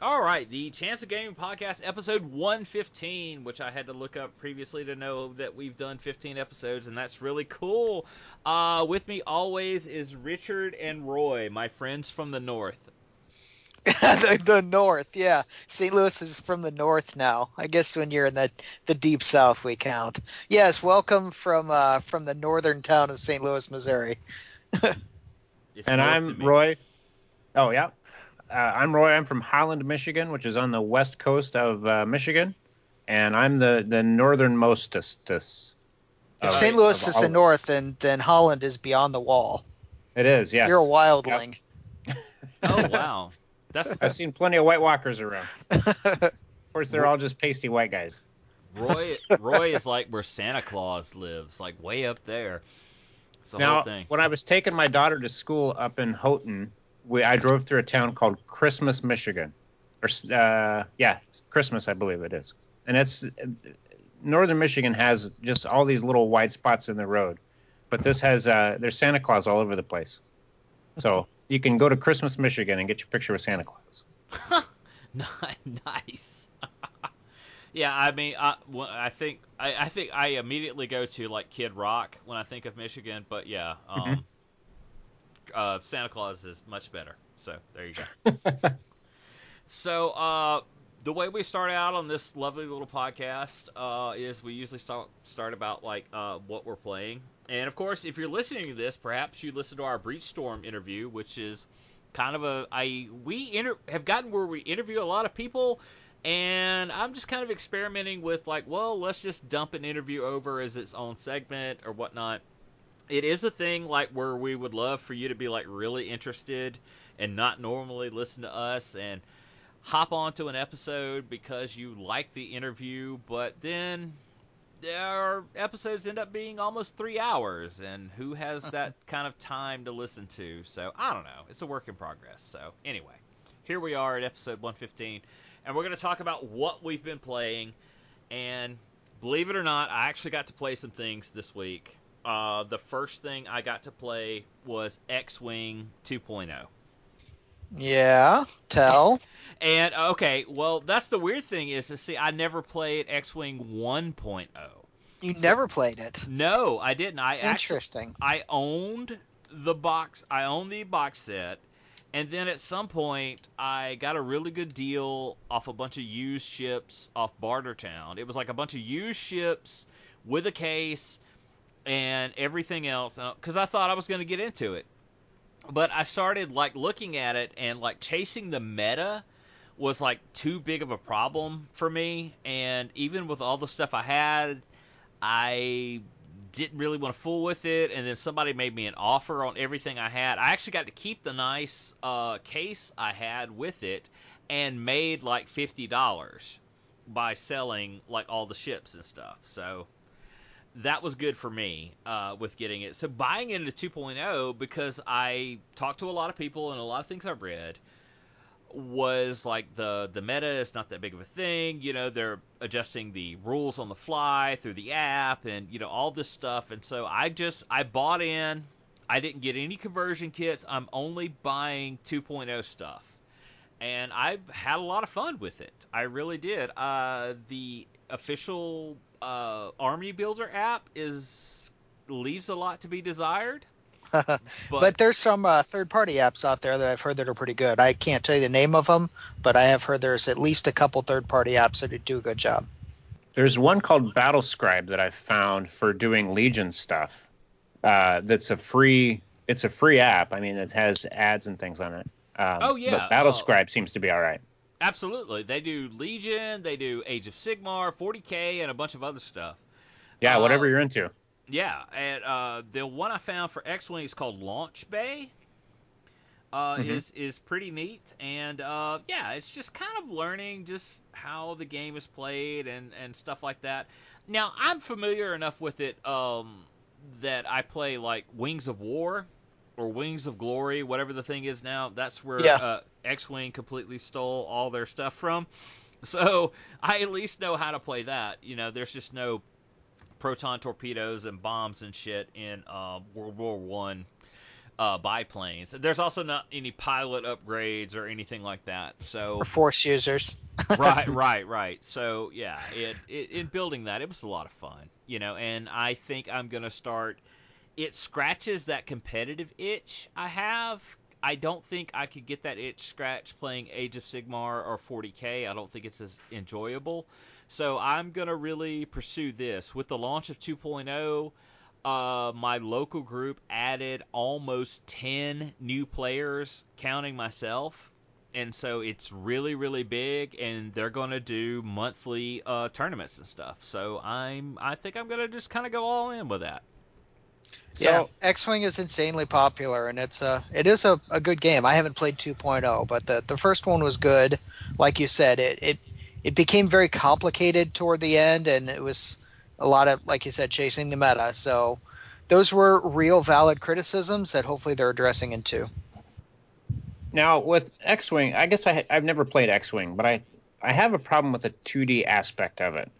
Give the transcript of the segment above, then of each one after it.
All right, the Chance of Gaming podcast, episode 115, which I had to look up previously to know that we've done 15 episodes, and that's really cool. Uh, with me always is Richard and Roy, my friends from the north. the, the north, yeah. St. Louis is from the north now. I guess when you're in the the deep south, we count. Yes, welcome from uh, from the northern town of St. Louis, Missouri. And I'm. Roy. Oh yeah, uh, I'm Roy. I'm from Holland, Michigan, which is on the west coast of uh, Michigan, and I'm the the northernmostest. If of- St. Louis is all- the north, then then Holland is beyond the wall. It is. Yes. You're a wildling. Oh, wow. That's I've seen plenty of White Walkers around. Of course, they're all just pasty white guys. Roy. Roy is like where Santa Claus lives, like way up there. It's now, whole thing. when I was taking my daughter to school up in Houghton, we, I drove through a town called Christmas, Michigan, or uh, yeah, Christmas, I believe it is. And it's northern Michigan has just all these little white spots in the road, but this has uh, there's Santa Claus all over the place. So you can go to Christmas, Michigan, and get your picture with Santa Claus. nice. yeah, I mean, I, well, I think I, I think I immediately go to like Kid Rock when I think of Michigan, but yeah, um, Mhm. Uh, Santa Claus is much better. So there you go. so uh, the way we start out on this lovely little podcast uh, is we usually start start about like uh, what we're playing, and of course, if you're listening to this, perhaps you listen to our Breach Storm interview, which is kind of a I we inter- have gotten where we interview a lot of people and I'm just kind of experimenting with like, well, let's just dump an interview over as its own segment or whatnot. It is a thing like where we would love for you to be like really interested and not normally listen to us and hop onto an episode because you like the interview, but then our episodes end up being almost three hours, and who has that kind of time to listen to? So I don't know. It's a work in progress. So anyway, here we are at episode 115, and we're going to talk about what we've been playing. And believe it or not, I actually got to play some things this week. Uh, the first thing I got to play was X-wing 2.0. Yeah, tell. And okay, well, that's the weird thing is to see I never played X-wing 1.0. You never played it. No, I didn't. I actually Interesting. I owned the box. I owned the box set, and then at some point I got a really good deal off a bunch of used ships off Bartertown. It was like a bunch of used ships with a case and everything else because I thought I was going to get into it. But I started like looking at it and like chasing the meta was like too big of a problem for me and even with all the stuff I had I didn't really want to fool with it, and then somebody made me an offer on everything I had. I actually got to keep the nice uh, case I had with it, and made like fifty dollars by selling like all the ships and stuff. So that was good for me uh, with getting it. So buying into 2.0 because I talked to a lot of people and a lot of things I've read was like the the meta is not that big of a thing. You know, they're adjusting the rules on the fly through the app and you know all this stuff. And so I just I bought in. I didn't get any conversion kits. I'm only buying 2.0 stuff. And I've had a lot of fun with it. I really did. Uh, the official uh, Army Builder app is leaves a lot to be desired. But, there's some uh, third-party apps out there that I've heard that are pretty good. I can't tell you the name of them, but I have heard there's at least a couple third-party apps that do a good job. There's one called Battlescribe that I found for doing Legion stuff. Uh, that's a free. It's a free app. I mean, it has ads and things on it. Um, Oh, yeah. But Battlescribe seems to be all right. Absolutely. They do Legion, they do Age of Sigmar, 40K, and a bunch of other stuff. Yeah, Uh, whatever you're into. Yeah, and uh, the one I found for X-wing is called Launch Bay. Uh, Mhm. is is pretty neat, and uh, yeah, it's just kind of learning just how the game is played and and stuff like that. Now I'm familiar enough with it um, that I play like Wings of War or Wings of Glory, whatever the thing is now. That's where Yeah. uh, X-wing completely stole all their stuff from. So I at least know how to play that. You know, there's just no proton torpedoes and bombs and shit in uh, World War One. uh, biplanes. There's also not any pilot upgrades or anything like that. So For force users. right, right, right. So yeah, it, it in building that, it was a lot of fun, you know. And I think I'm gonna start. It scratches that competitive itch I have. I don't think I could get that itch scratch playing Age of Sigmar or 40k. I don't think it's as enjoyable. So I'm gonna really pursue this with the launch of 2.0. Uh, my local group added almost 10 new players, counting myself and so it's really really big and they're going to do monthly uh, tournaments and stuff so i'm i think i'm going to just kind of go all in with that So yeah, X-wing is insanely popular, and it's a it is a, a good game. I haven't played 2.0, but the the first one was good. Like you said, it it it became very complicated toward the end, and it was a lot of like you said, chasing the meta. So those were real valid criticisms that hopefully they're addressing in two. now with X-wing, I guess I I've never played X-wing, but I I have a problem with the 2D aspect of it.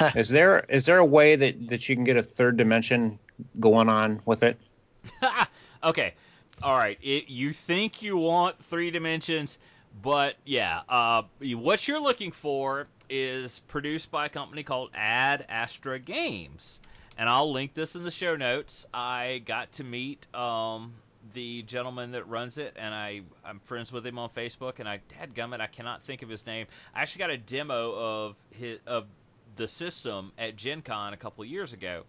is there is there a way that that you can get a third dimension going on with it? okay. All right. It, you think you want three dimensions but yeah uh, what you're looking for is produced by a company called ad astra games. And i'll link this in the show notes. I got to meet um, the gentleman that runs it and I, i'm friends with him on facebook and i dadgummit i cannot think of his name. I actually got a demo of his of the system at gen con a couple years ago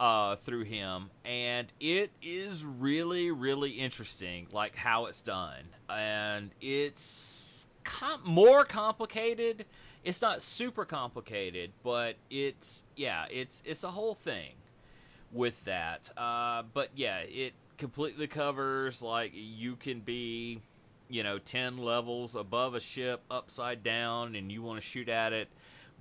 uh, through him, and it is really, really interesting, like how it's done, and it's com- more complicated. It's not super complicated, but it's yeah, it's it's a whole thing with that. Uh, but yeah, it completely covers like you can be, you know, ten levels above a ship, upside down, and you want to shoot at it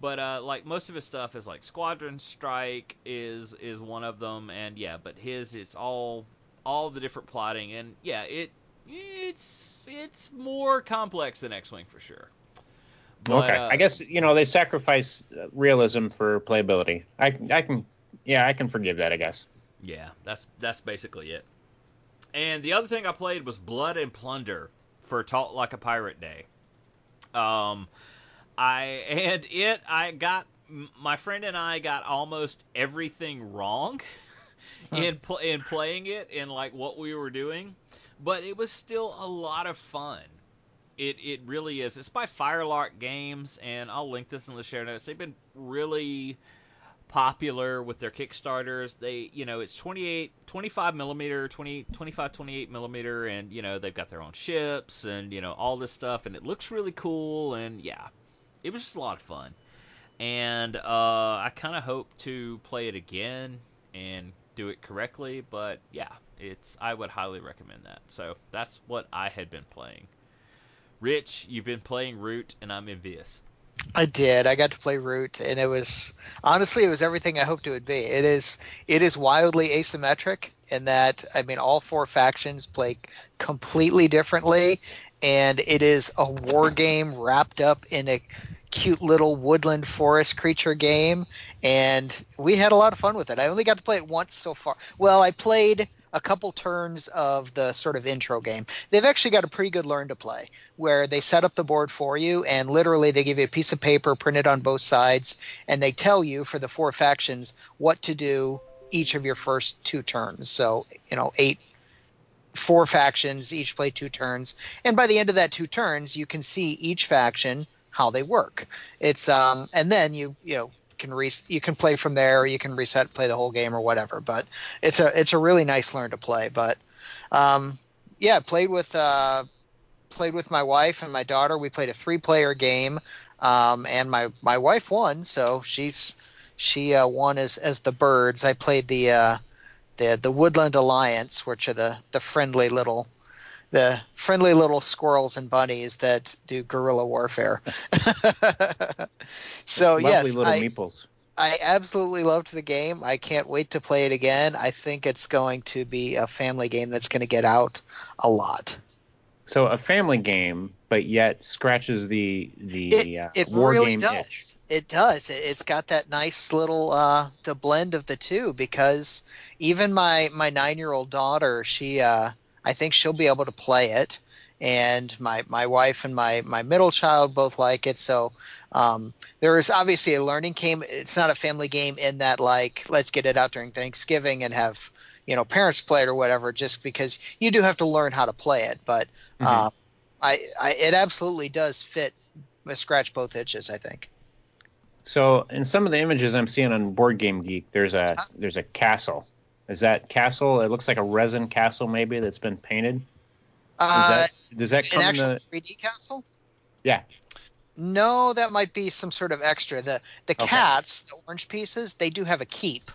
but uh, like most of his stuff is like Squadron Strike is is one of them, and yeah, but his it's all all the different plotting, and yeah, it it's it's more complex than X Wing for sure. But, okay, uh, I guess you know they sacrifice uh, realism for playability. I I can yeah I can forgive that I guess. yeah, that's that's basically it. And the other thing I played was Blood and Plunder for Talk Like a Pirate Day. Um, I and it I got my friend and I got almost everything wrong in pl- in playing it and like what we were doing, but it was still a lot of fun. It it really is. It's by Firelock Games, and I'll link this in the show notes. They've been really popular with their Kickstarters. They, you know, it's 28, 25 millimeter, 20, 25, 28 millimeter, and, you know, they've got their own ships and, you know, all this stuff, and it looks really cool, and yeah, it was just a lot of fun. And uh, I kind of hope to play it again and do it correctly, but yeah, it's I would highly recommend that. So that's what I had been playing. Rich, you've been playing Root, and I'm envious. I did. I got to play Root, and it was honestly it was everything I hoped it would be. It is it is wildly asymmetric in that I mean all four factions play completely differently, and it is a war game wrapped up in a cute little woodland forest creature game, and we had a lot of fun with it. I only got to play it once so far. Well, I played a couple turns of the sort of intro game. They've actually got a pretty good learn to play where they set up the board for you and literally they give you a piece of paper printed on both sides and they tell you for the four factions what to do each of your first two turns. So, you know, eight four factions each play two turns. And by the end of that two turns you can see each faction how they work. It's um and then you you know can re- you can play from there or you can reset play the whole game or whatever. But it's a it's a really nice learn to play. But um yeah played with uh played with my wife and my daughter. We played a three player game um and my my wife won. So she's she uh, won as as the birds. I played the uh the the woodland alliance which are the the friendly little the friendly little squirrels and bunnies that do guerrilla warfare. so Lovely yes, little I, meeples. I absolutely loved the game. I can't wait to play it again. I think it's going to be a family game that's going to get out a lot. So a family game, but yet scratches the the It, uh, it war really game does. itch. It does. It, it's got that nice little uh, the blend of the two because even my my nine year old daughter, she uh, I think she'll be able to play it, and my my wife and my my middle child both like it. So um, there is obviously a learning game. It's not a family game in that like let's get it out during Thanksgiving and have you know parents play it or whatever. Just because you do have to learn how to play it, but Mhm. uh, I, I it absolutely does fit scratch both itches. I think. So in some of the images I'm seeing on Board Game Geek, there's a there's a castle. Is that castle? It looks like a resin castle maybe that's been painted. Is Uh, that does that an come in actual the 3D castle? Yeah. No, that might be some sort of extra. The the Okay. cats, the orange pieces, they do have a keep.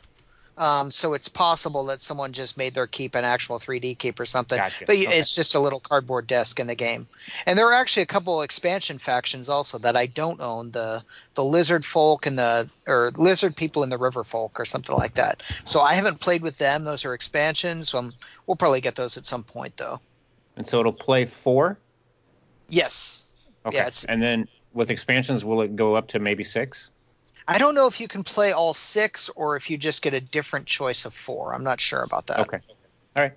Um, so it's possible that someone just made their keep an actual 3D keep or something. Gotcha. But Okay. it's just a little cardboard desk in the game. And there are actually a couple expansion factions also that I don't own. The the lizard folk and the or lizard people and the river folk or something like that. So I haven't played with them. Those are expansions. Um, we'll probably get those at some point though. and so it'll play four? Yes. Okay. Yeah, and then with expansions will it go up to maybe six? I don't know if you can play all six or if you just get a different choice of four. I'm not sure about that. Okay. All right.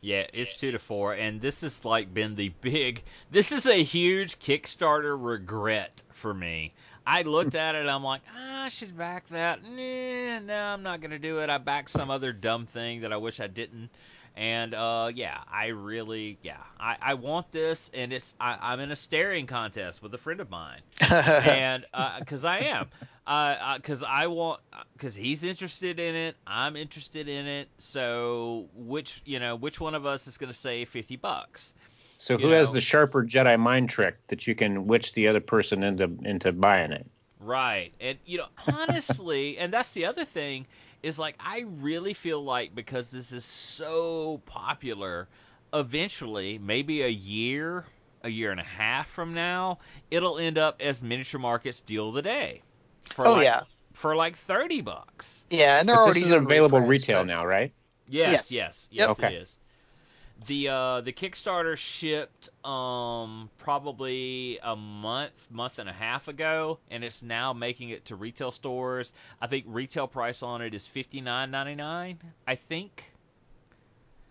Yeah, it's two to four, and this has like been the big. This is a huge Kickstarter regret for me. I looked at it, and I'm like, ah, I should back that. Nah, no, I'm not gonna do it. I backed some other dumb thing that I wish I didn't. And uh, yeah, I really, yeah, I, I want this, and it's I, I'm in a staring contest with a friend of mine, and because I am, because I want, because he's interested in it, I'm interested in it. So which you know which one of us is going to save fifty bucks? So who has the sharper Jedi mind trick that you can witch the other person into into buying it? Right. And you know, honestly, and that's the other thing is like I really feel like because this is so popular, eventually, maybe a year, a year and a half from now, it'll end up as miniature markets deal of the day. For oh like, yeah, For like 30 bucks. yeah, and they're But already this is available reprints, retail but- now, right? Yes, Yes. yes, yes, Okay. it is. The uh, the Kickstarter shipped um, probably a month, month and a half ago, and it's now making it to retail stores. I think retail price on it is fifty nine ninety nine. I think,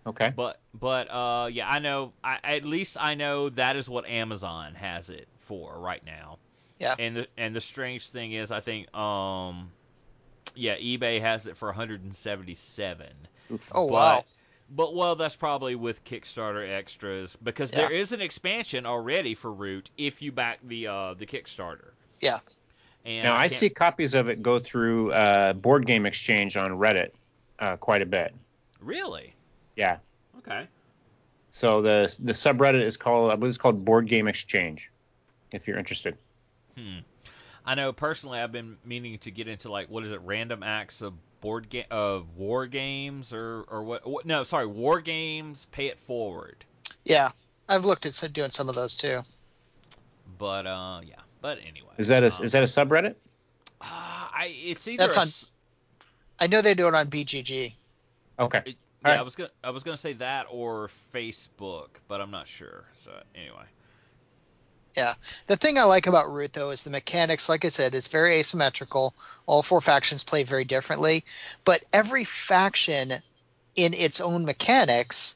Okay. but but uh, yeah, I know. I, at least I know that is what Amazon has it for right now. Yeah. And the and the strange thing is, I think um, yeah, eBay has it for one hundred and seventy seven. Oof. Oh But- wow, But well, that's probably with Kickstarter extras because Yeah. there is an expansion already for Root if you back the uh, the Kickstarter. Yeah. And Now I can't- see copies of it go through uh, Board Game Exchange on Reddit uh, quite a bit. Really? Yeah. Okay. So the the subreddit is called I believe it's called Board Game Exchange. If you're interested. Hmm. I know personally, I've been meaning to get into like what is it, random acts of board game of war games or or what? what no, sorry, war games. Pay it forward. yeah, I've looked at doing some of those too. But uh, yeah. But anyway. Is that a um, is that a subreddit? uh, I it's either That's a on- s- I know they do it on BGG. Okay. It- yeah, right. I was gonna I was gonna say that or Facebook, but I'm not sure. So anyway, The thing I like about Root though is the mechanics. Like I said, it's very asymmetrical. All four factions play very differently, but every faction in its own mechanics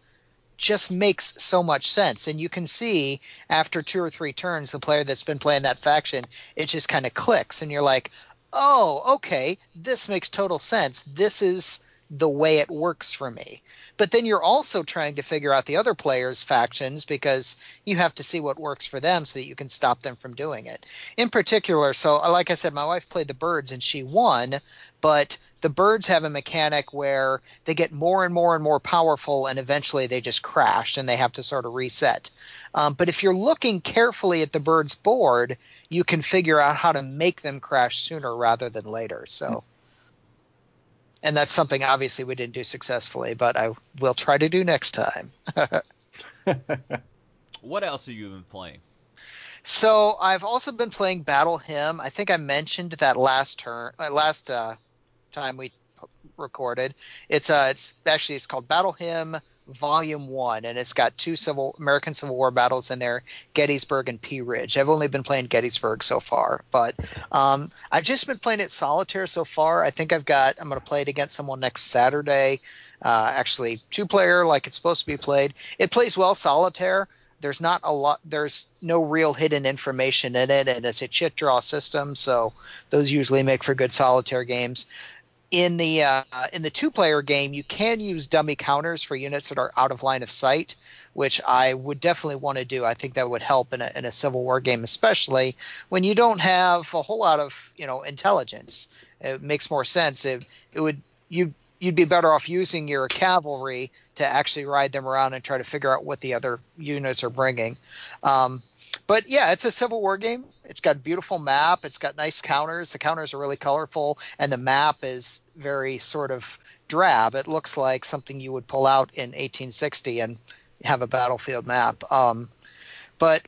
just makes so much sense. And you can see after two or three turns, the player that's been playing that faction, it just kind of clicks, and you're like, "Oh, okay, this makes total sense. This is the way it works for me." But then you're also trying to figure out the other players' factions because you have to see what works for them so that you can stop them from doing it. In particular, so like I said, my wife played the birds and she won, but the birds have a mechanic where they get more and more and more powerful and eventually they just crash and they have to sort of reset. Um, but if you're looking carefully at the bird's board, you can figure out how to make them crash sooner rather than later. So. And that's something obviously we didn't do successfully, but I will try to do next time. what else have you been playing? So I've also been playing Battle Hymn. I think I mentioned that last turn, uh, last uh, time we p- recorded. It's uh, it's actually it's called Battle Hymn Volume One, and it's got two Civil American Civil War battles in there, Gettysburg and Pea Ridge. I've only been playing Gettysburg so far, but um, I've just been playing it solitaire so far. I think I've got I'm going to play it against someone next Saturday. Uh, actually, two player like it's supposed to be played. It plays well solitaire. There's not a lot. There's no real hidden information in it, and it's a chit draw system, so those usually make for good solitaire games in the uh, in the two player game, you can use dummy counters for units that are out of line of sight, which I would definitely want to do. I think that would help in a, in a Civil War game, especially when you don't have a whole lot of you know intelligence. It makes more sense. It, it would you you'd be better off using your cavalry to actually ride them around and try to figure out what the other units are bringing. Um, but yeah, it's a Civil War game. It's got a beautiful map. It's got nice counters. The counters are really colorful, and the map is very sort of drab. It looks like something you would pull out in 1860 and have a battlefield map. Um, but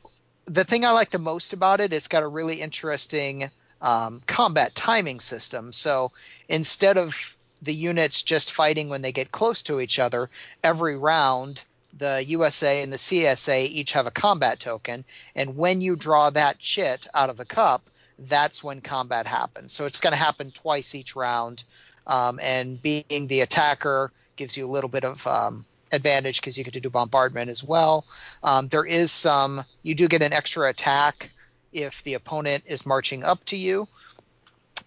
the thing I like the most about it, it's got a really interesting um, combat timing system. So instead of the units just fighting when they get close to each other, every round the USA and the CSA each have a combat token, and when you draw that chit out of the cup, that's when combat happens. So it's going to happen twice each round, um, and being the attacker gives you a little bit of um, advantage because you get to do bombardment as well. Um, there is some, you do get an extra attack if the opponent is marching up to you.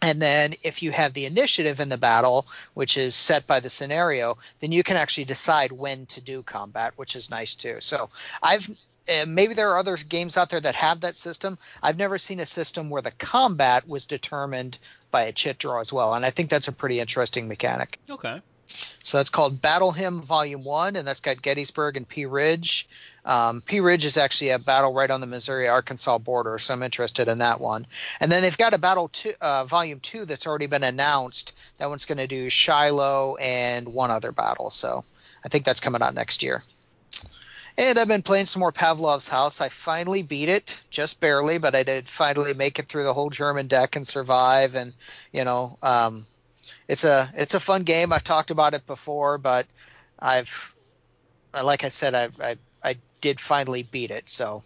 And then if you have the initiative in the battle, which is set by the scenario, then you can actually decide when to do combat, which is nice too. So I've uh, maybe there are other games out there that have that system. I've never seen a system where the combat was determined by a chit draw as well, and I think that's a pretty interesting mechanic. Okay. So that's called Battle Hymn Volume One, and that's got Gettysburg and Pea Ridge. Um, Pea Ridge is actually a battle right on the Missouri Arkansas border, so I'm interested in that one. And then they've got a battle two, uh, volume two that's already been announced. That one's going to do Shiloh and one other battle, so I think that's coming out next year. And I've been playing some more Pavlov's House. I finally beat it, just barely, but I did finally make it through the whole German deck and survive. And you know, um, it's a it's a fun game. I've talked about it before, but I've like I said, I I did finally beat it, so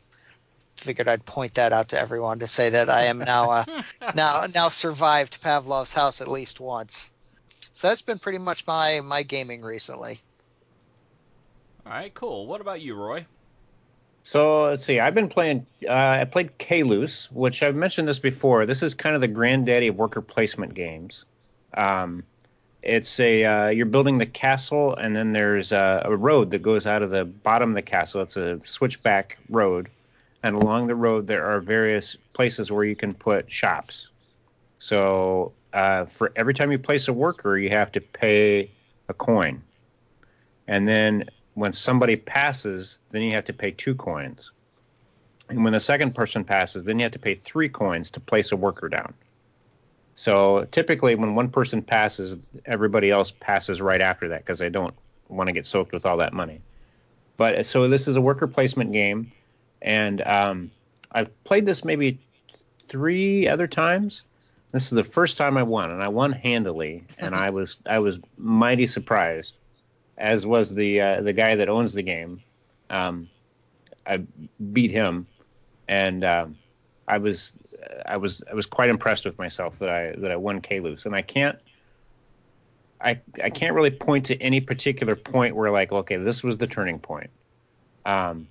figured I'd point that out to everyone to say that I am now uh, now now survived Pavlov's house at least once. So that's been pretty much my my gaming recently. All right, cool. What about you, Roy? So let's see. I've been playing. Uh, I played Caylus, which I've mentioned this before. This is kind of the granddaddy of worker placement games. Um, it's a uh, you're building the castle, and then there's a, a, road that goes out of the bottom of the castle. It's a switchback road, and along the road there are various places where you can put shops. So uh, for every time you place a worker, you have to pay a coin, and then when somebody passes, then you have to pay two coins. And when the second person passes, then you have to pay three coins to place a worker down. So typically, when one person passes, everybody else passes right after that because they don't want to get soaked with all that money. But so this is a worker placement game, and um, I've played this maybe three other times. This is the first time I won, and I won handily, and I was I was mighty surprised, as was the uh, the guy that owns the game. Um, I beat him, and um, I was I was I was quite impressed with myself that I that I won Caylus, and I can't I I can't really point to any particular point where like okay this was the turning point, um,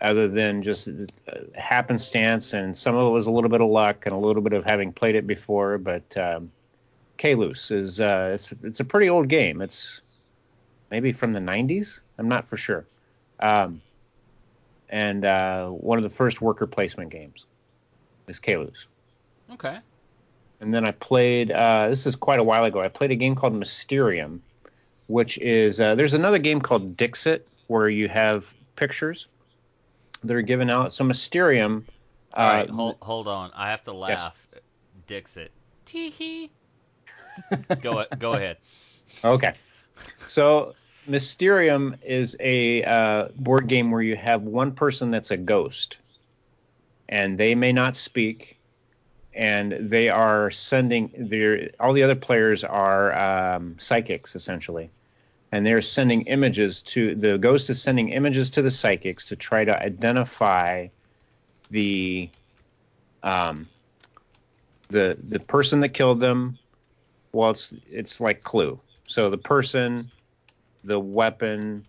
other than just happenstance and some of it was a little bit of luck and a little bit of having played it before, but um, is uh, it's it's a pretty old game. It's maybe from the 90s. I'm not for sure. Um, and uh, one of the first worker placement games is Caylus. Okay. And then I played. Uh, this is quite a while ago. I played a game called Mysterium, which is uh, there's another game called Dixit where you have pictures that are given out. So Mysterium. Uh, All right, hold, hold on. I have to laugh. Yes. Dixit. Tee hee. go go ahead. Okay. So Mysterium is a uh, board game where you have one person that's a ghost, and they may not speak, and they are sending their all the other players are um, psychics essentially, and they're sending images to the ghost is sending images to the psychics to try to identify the um, the the person that killed them. Well, it's it's like Clue. So the person, the weapon,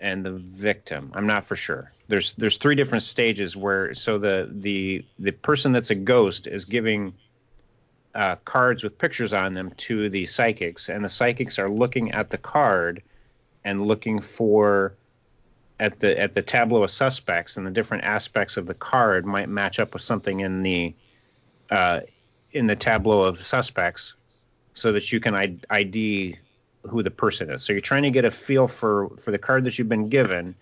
and the victim. I'm not for sure. There's there's three different stages where so the the the person that's a ghost is giving uh, cards with pictures on them to the psychics, and the psychics are looking at the card and looking for at the at the tableau of suspects and the different aspects of the card might match up with something in the uh, in the tableau of suspects, so that you can ID who the person is. So you're trying to get a feel for for the card that you've been given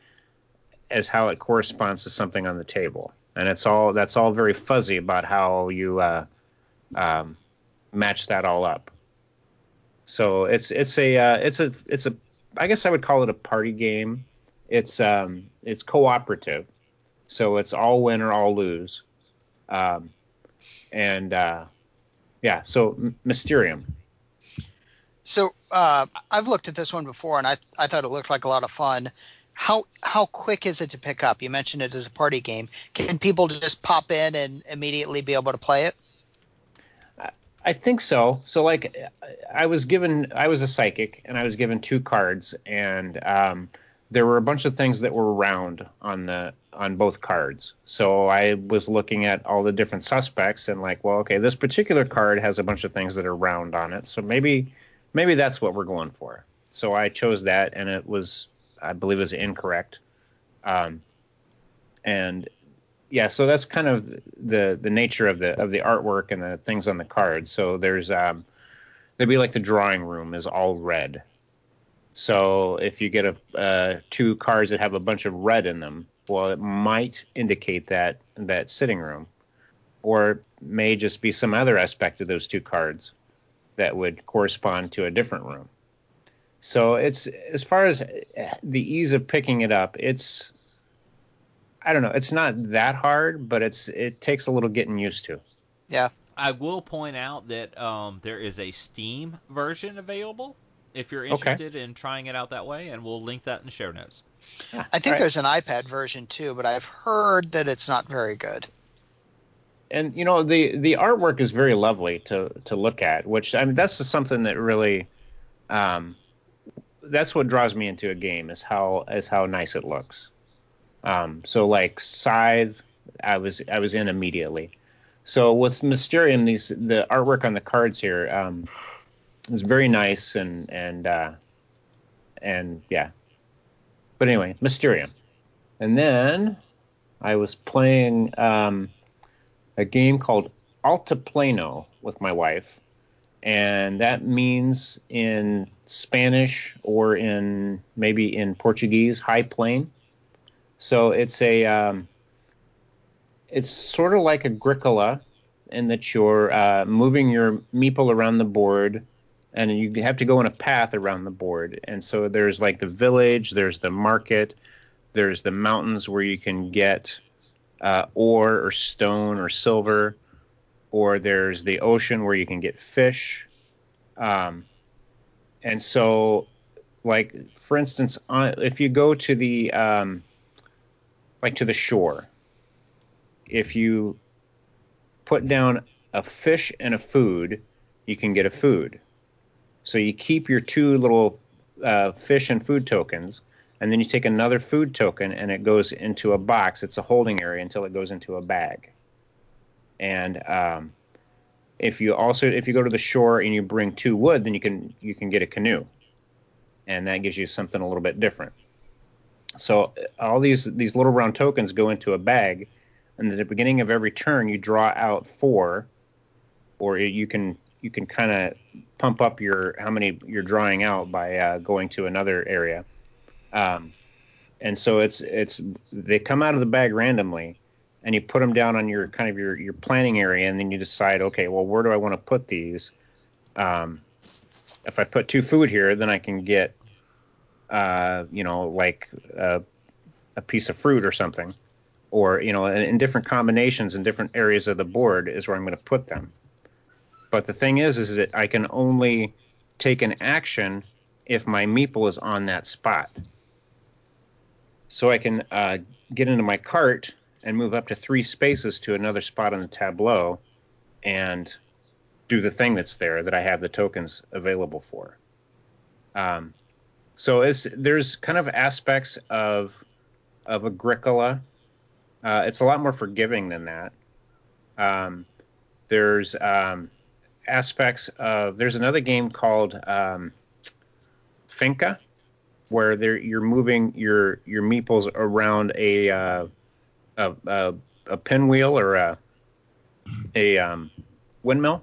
as how it corresponds to something on the table, and it's all that's all very fuzzy about how you uh, um, match that all up. So it's it's a uh, it's a it's a I guess I would call it a party game. It's um it's cooperative, so it's all win or all lose, um, and uh, yeah. So Mysterium. So uh, I've looked at this one before, and I I thought it looked like a lot of fun. How how quick is it to pick up? You mentioned it as a party game. Can people just pop in and immediately be able to play it? I think so. So like, I was given, I was a psychic, and I was given two cards, and um, there were a bunch of things that were round on the on both cards. So I was looking at all the different suspects, and like, well, okay, this particular card has a bunch of things that are round on it, so maybe maybe that's what we're going for. So I chose that, and it was, I believe, it was incorrect. Um, and yeah, so that's kind of the the nature of the of the artwork and the things on the cards. So there's um, there'd be like the drawing room is all red. So if you get a uh, two cards that have a bunch of red in them, well, it might indicate that that sitting room, or may just be some other aspect of those two cards that would correspond to a different room. So it's as far as the ease of picking it up, it's I don't know. It's not that hard, but it's it takes a little getting used to. Yeah. I will point out that um, there is a Steam version available if you're interested okay. in trying it out that way, and we'll link that in the show notes. I think right. there's an iPad version too, but I've heard that it's not very good. And you know the the artwork is very lovely to to look at, which I mean that's something that really, um, that's what draws me into a game is how is how nice it looks. Um, so like Scythe, I was I was in immediately. So with Mysterium, these the artwork on the cards here um, is very nice and and uh, and yeah. But anyway, Mysterium, and then I was playing um, a game called Altiplano with my wife, and that means in Spanish or in maybe in Portuguese, high plain. So it's a um, it's sort of like Agricola in that you're uh, moving your meeple around the board and you have to go in a path around the board. And so there's like the village, there's the market, there's the mountains where you can get uh, ore or stone or silver, or there's the ocean where you can get fish. Um, and so, like for instance, on, if you go to the um, like to the shore. If you put down a fish and a food, you can get a food. So you keep your two little uh, fish and food tokens, and then you take another food token and it goes into a box. It's a holding area until it goes into a bag. And um, if you also if you go to the shore and you bring two wood, then you can you can get a canoe, and that gives you something a little bit different. So all these these little round tokens go into a bag, and at the beginning of every turn, you draw out four, or you can you can kind of pump up your how many you're drawing out by uh, going to another area. Um, and so it's it's they come out of the bag randomly, and you put them down on your kind of your your planning area, and then you decide, okay, well, where do I want to put these? Um, if I put two food here, then I can get uh, you know, like a, a, piece of fruit or something, or you know, in, in different combinations in different areas of the board is where I'm going to put them. But the thing is, is that I can only take an action if my meeple is on that spot. So I can uh, get into my cart and move up to three spaces to another spot on the tableau and do the thing that's there that I have the tokens available for. Um, so it's, there's kind of aspects of of Agricola. Uh, it's a lot more forgiving than that. Um, there's um, aspects of there's another game called um, Finca, where you're moving your your meeples around a uh, a, a, a pinwheel or a a um, windmill,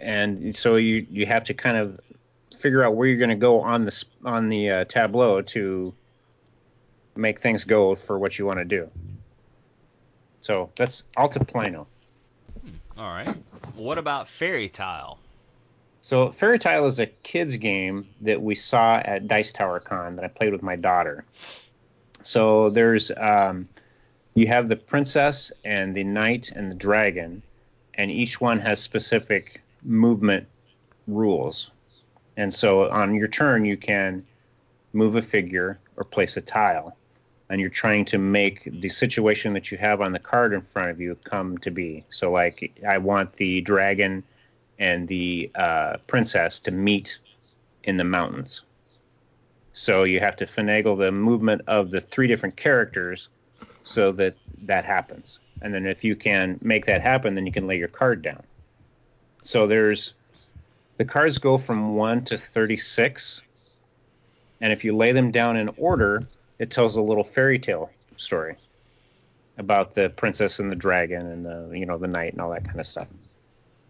and so you you have to kind of figure out where you're going to go on the on the uh, tableau to make things go for what you want to do. So that's Altiplano. Hmm, all right. What about Fairy Tile? So Fairy Tile is a kids game that we saw at Dice Tower Con that I played with my daughter. So there's um, you have the princess and the knight and the dragon, and each one has specific movement rules. And so on your turn, you can move a figure or place a tile and you're trying to make the situation that you have on the card in front of you come to be. So, like, I want the dragon and the uh, princess to meet in the mountains. So you have to finagle the movement of the three different characters so that that happens. And then if you can make that happen, then you can lay your card down. So there's the cards go from 1 to 36. And if you lay them down in order, it tells a little fairy tale story about the princess and the dragon and the you know the knight and all that kind of stuff.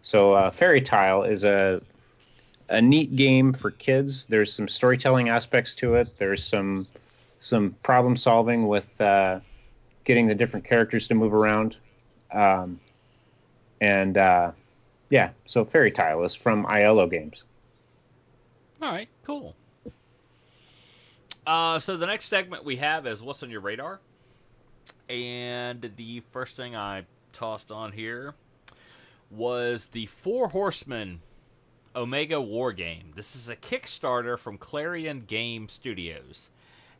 So uh, Fairy Tile is a a neat game for kids. There's some storytelling aspects to it. There's some some problem solving with uh, getting the different characters to move around, um, and uh, yeah. So Fairy Tile is from IELLO Games. All right, cool. Uh, so the next segment we have is what's on your radar, and the first thing I tossed on here was the Four Horsemen Omega War Game. This is a Kickstarter from Clarion Game Studios.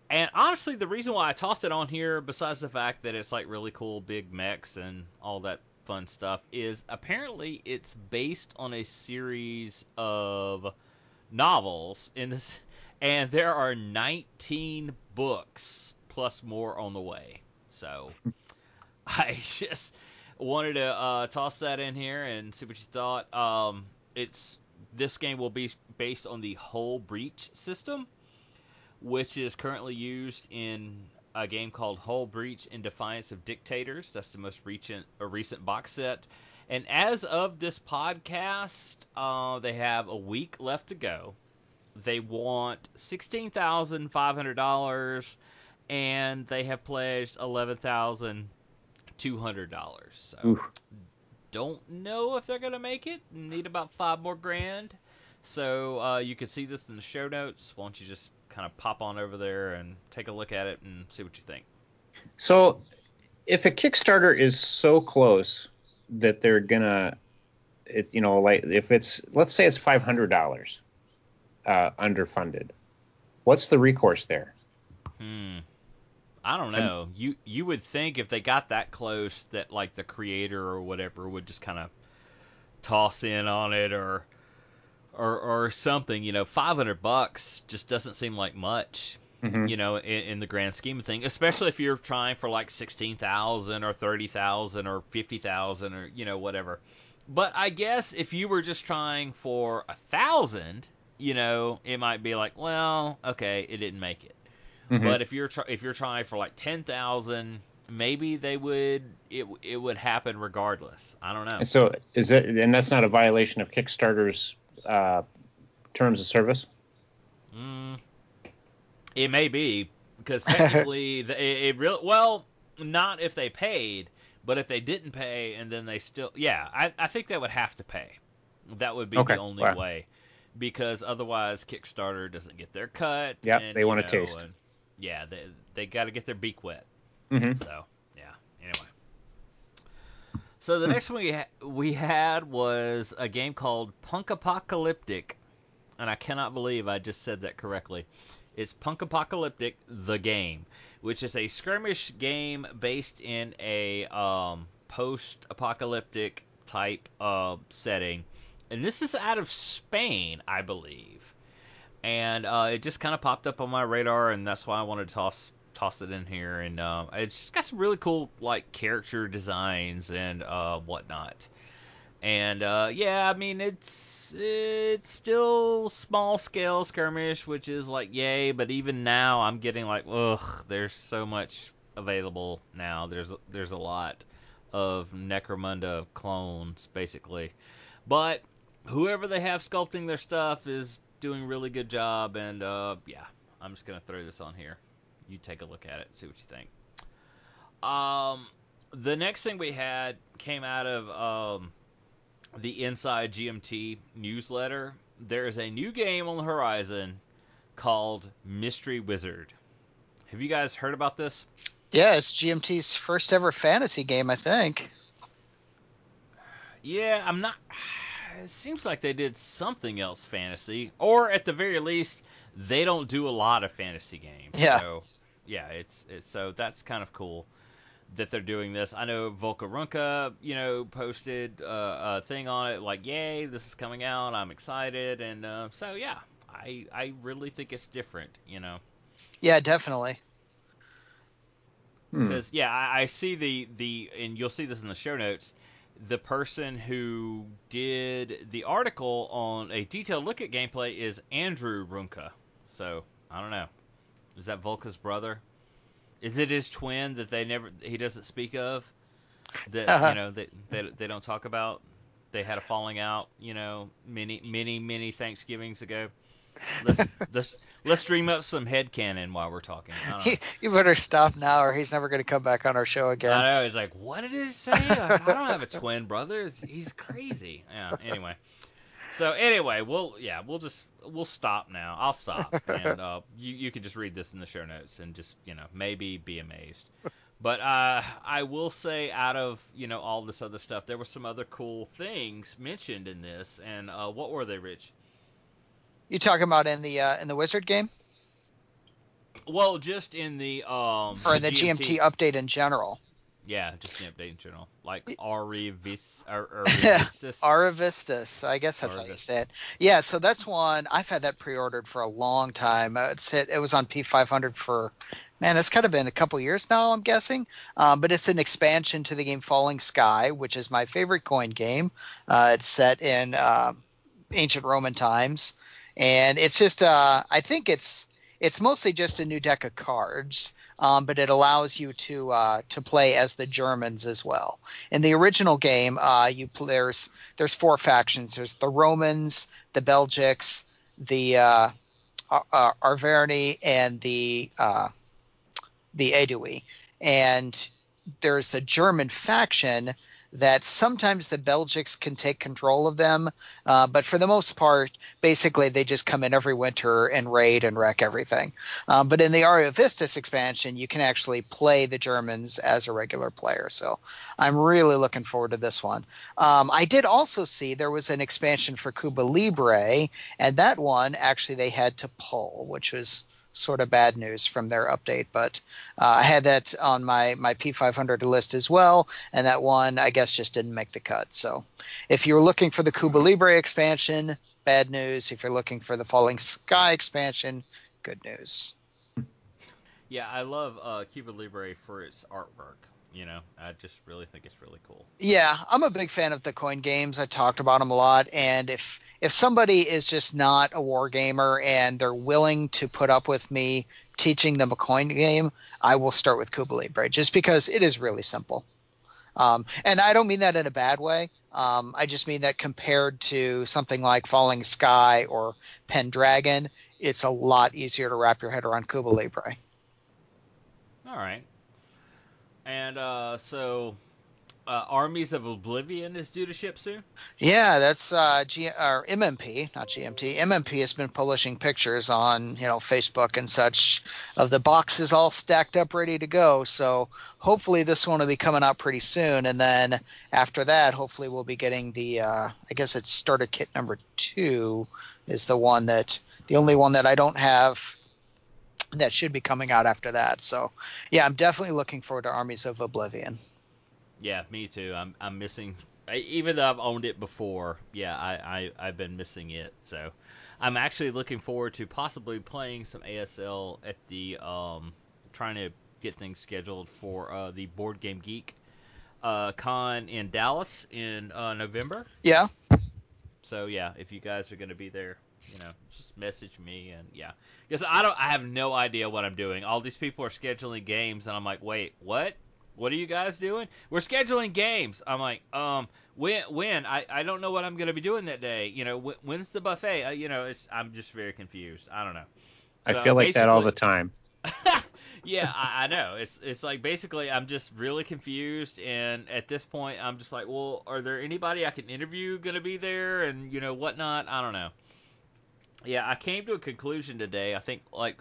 And honestly, the reason why I tossed it on here, besides the fact that it's like really cool big mechs and all that fun stuff, is apparently it's based on a series of novels in this and there are 19 books plus more on the way. So I just wanted to uh, toss that in here and see what you thought. Um, it's this game will be based on the Hull Breach system, which is currently used in a game called Hull Breach in Defiance of Dictators. That's the most recent a recent box set. And as of this podcast, uh, they have a week left to go they want sixteen thousand five hundred dollars, and they have pledged eleven thousand two hundred dollars. So Oof. don't know if they're gonna make it. Need about five more grand. So uh, you can see this in the show notes. Why don't you just kind of pop on over there and take a look at it and see what you think? So, if a Kickstarter is so close that they're gonna, it, you know, like if it's let's say it's five hundred dollars, uh, underfunded. What's the recourse there? Hmm. I don't know. And, you you would think if they got that close that like the creator or whatever would just kind of toss in on it or or or something. You know, five hundred bucks just doesn't seem like much. Mm-hmm. You know, in, in, the grand scheme of things, especially if you're trying for like sixteen thousand or thirty thousand or fifty thousand or you know whatever. But I guess if you were just trying for a thousand, you know, it might be like, well, okay, it didn't make it. Mm-hmm. But if you're if you're trying for like ten thousand, maybe they would it it would happen regardless. I don't know. So is it and that's not a violation of Kickstarter's uh, terms of service? Mm, it may be because technically it, it really well not if they paid, but if they didn't pay and then they still yeah I I think they would have to pay. That would be okay. the only wow. way because otherwise Kickstarter doesn't get their cut. Yeah, they want to taste. And, yeah, they they got to get their beak wet. Mm-hmm. So yeah. Anyway, so the next one we ha- we had was a game called Punk Apocalyptic. and I cannot believe I just said that correctly. It's Punk Apocalyptic the game, which is a skirmish game based in a um, post-apocalyptic type uh, setting, and this is out of Spain, I believe. And uh, it just kind of popped up on my radar, and that's why I wanted to toss toss it in here. And uh, it's just got some really cool like character designs and uh, whatnot. And uh, yeah, I mean it's it's still small scale skirmish, which is like yay. But even now, I'm getting like ugh. There's so much available now. There's there's a lot of Necromunda clones basically, but whoever they have sculpting their stuff is doing a really good job. And uh, yeah, I'm just gonna throw this on here. You take a look at it, see what you think. Um, the next thing we had came out of um the Inside GMT newsletter, there is a new game on the horizon called Mystery Wizard. Have you guys heard about this? Yeah, it's GMT's first ever fantasy game, I think. Yeah, I'm not. It seems like they did something else fantasy, or at the very least, they don't do a lot of fantasy games. Yeah. So, yeah, it's it's so that's kind of cool that they're doing this. I know Volko Ruhnke, you know, posted uh, a thing on it like, "Yay, this is coming out! I'm excited!" And uh, so, yeah, I I really think it's different, you know, Yeah, definitely. Hmm. because yeah, I, I see the the and you'll see this in the show notes. The person who did the article on a detailed look at gameplay is Andrew Ruhnke. So I don't know. Is that Volko's brother? Is it his twin that they never he doesn't speak of? That Uh-huh. you know that they, they don't talk about. They had a falling out, you know, many many many Thanksgivings ago. Let's let's let's dream up some head canon while we're talking. I you better stop now, or he's never going to come back on our show again. I know. He's like, what did he say? I don't have a twin brother. It's- He's crazy. Yeah. Anyway. So anyway, we'll yeah, we'll just we'll stop now. I'll stop, and uh, you you can just read this in the show notes and just you know maybe be amazed. But uh, I will say, out of you know all this other stuff, there were some other cool things mentioned in this, and uh, what were they, Rich? You talking about in the uh, in the Wizard game Well, just in the um or in the GMT update in general? Yeah, just the update in general, like Ari Vis or, or I guess that's how you say it. Yeah, so that's one I've had that pre-ordered for a long time. Uh, it's hit. It was on P500 for man, it's kind of been a couple years now, I'm guessing. Um, but it's an expansion to the game Falling Sky, which is my favorite coin game. Uh, it's set in uh, ancient Roman times, and it's just uh, I think it's it's mostly just a new deck of cards. Um, but it allows you to uh, to play as the Germans as well. In the original game, uh, you pl- there's there's four factions. There's the Romans, the Belgics, the uh, Ar- Ar- Arverni, and the uh, the Aedui. And there's the German faction that sometimes the Belgics can take control of them, uh, but for the most part, basically they just come in every winter and raid and wreck everything. Um, but in the Ariovistus expansion, you can actually play the Germans as a regular player. So I'm really looking forward to this one. Um, I did also see there was an expansion for Cuba Libre, and that one actually they had to pull, which was sort of bad news from their update. But uh, I had that on my my P500 list as well, and that one I guess just didn't make the cut. So if you're looking for the Cuba Libre expansion, bad news. If you're looking for the Falling Sky expansion, good news. Yeah, I love uh, Cuba Libre for its artwork. You know, I just really think it's really cool. Yeah, I'm a big fan of the coin games. I talked about them a lot, and if if somebody is just not a war gamer and they're willing to put up with me teaching them a coin game, I will start with Cuba Libre just because it is really simple. Um, and I don't mean that in a bad way. Um, I just mean that compared to something like Falling Sky or Pendragon, it's a lot easier to wrap your head around Cuba Libre. All right. And uh, so uh, Armies of Oblivion is due to ship soon. Yeah, that's uh, G- or MMP, not GMT. MMP has been publishing pictures on you know Facebook and such of the boxes all stacked up, ready to go. So hopefully this one will be coming out pretty soon, and then after that, hopefully we'll be getting the uh, I guess it's starter kit number two is the one that the only one that I don't have that should be coming out after that. So yeah, I'm definitely looking forward to Armies of Oblivion. Yeah, me too. I'm I'm missing. Even though I've owned it before, yeah, I, I I've been missing it. So I'm actually looking forward to possibly playing some ASL at the um trying to get things scheduled for uh, the Board Game Geek uh, con in Dallas in uh, November. Yeah. So yeah, if you guys are going to be there, you know, just message me and yeah, because I don't, I have no idea what I'm doing. All these people are scheduling games, and I'm like, wait, what? What are you guys doing? We're scheduling games. I'm like, um, when? When? I, I don't know what I'm going to be doing that day. You know, when, when's the buffet? Uh, you know, it's, I'm just very confused. I don't know. I feel like that all the time. yeah, I, I, know. It's it's like basically I'm just really confused, and at this point I'm just like, well, are there anybody I can interview going to be there, and you know whatnot? I don't know. Yeah, I came to a conclusion today. I think like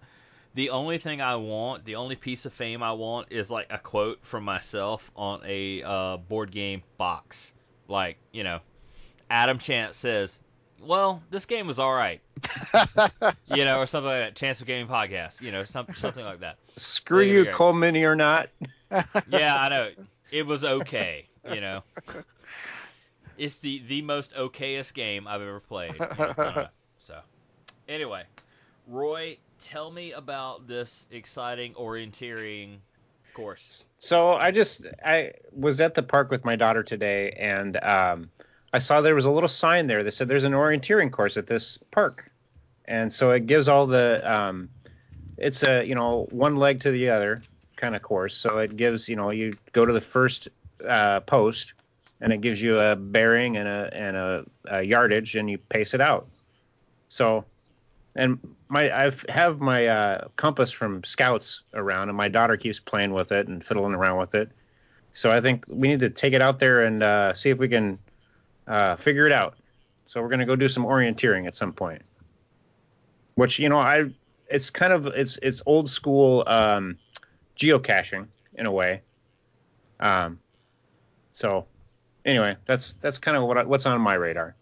the only thing I want, the only piece of fame I want is like a quote from myself on a uh, board game box. Like, you know, Adam Chance says, well, this game was all right. you know, or something like that. Chance of Gaming podcast, you know, some, something like that. Screw you, Cole Mini or not. yeah, I know. It was okay, you know. It's the, the most okayest game I've ever played. You know, so, anyway, Roy, tell me about this exciting orienteering course. So I just I was at the park with my daughter today, and um, I saw there was a little sign there that said there's an orienteering course at this park, and so it gives all the um, it's a you know one leg to the other kind of course. So it gives you know you go to the first uh, post, and it gives you a bearing and a and a, a yardage, and you pace it out. So and my I have my uh, compass from Scouts around, and my daughter keeps playing with it and fiddling around with it. So I think we need to take it out there and uh, see if we can uh, figure it out. So we're gonna go do some orienteering at some point. Which you know I it's kind of it's it's old school um, geocaching in a way. Um, so anyway, that's that's kind of what I, what's on my radar.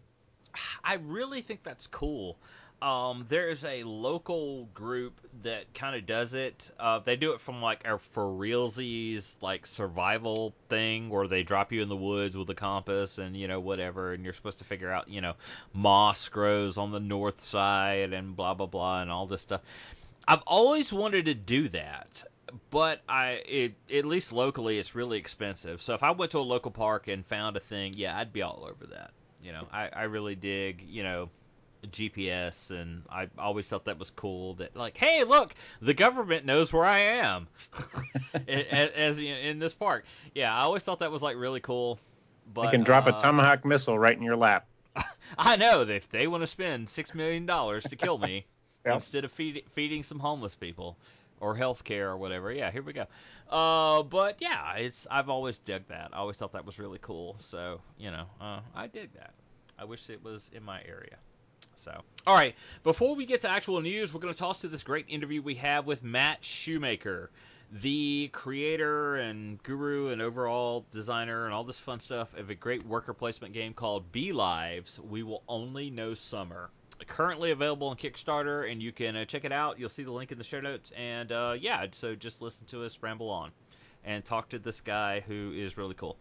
I really think that's cool. Um, there is a local group that kind of does it. Uh, they do it from like a for realsies like survival thing where they drop you in the woods with a compass and you know whatever, and you're supposed to figure out you know moss grows on the north side and blah blah blah and all this stuff. I've always wanted to do that, but I it, at least locally it's really expensive. So if I went to a local park and found a thing, yeah, I'd be all over that. You know, I, I really dig you know GPS, and I always thought that was cool. That like, hey, look, the government knows where I am, as, as in, in, this park. Yeah, I always thought that was like really cool. But you can drop uh, a tomahawk missile right in your lap. I know if they want to spend six million dollars to kill me yep. instead of feed, feeding some homeless people or health care or whatever. Yeah, here we go. Uh, but yeah, it's I've always dug that. I always thought that was really cool. So you know, uh, I dig that. I wish it was in my area. So, all right, before we get to actual news, we're going to toss to this great interview we have with Matt Shoemaker, the creator and guru and overall designer and all this fun stuff of a great worker placement game called Bee Lives. We will only know summer. Currently available on Kickstarter, and you can uh, check it out. You'll see the link in the show notes. And uh, yeah, so just listen to us ramble on and talk to this guy who is really cool.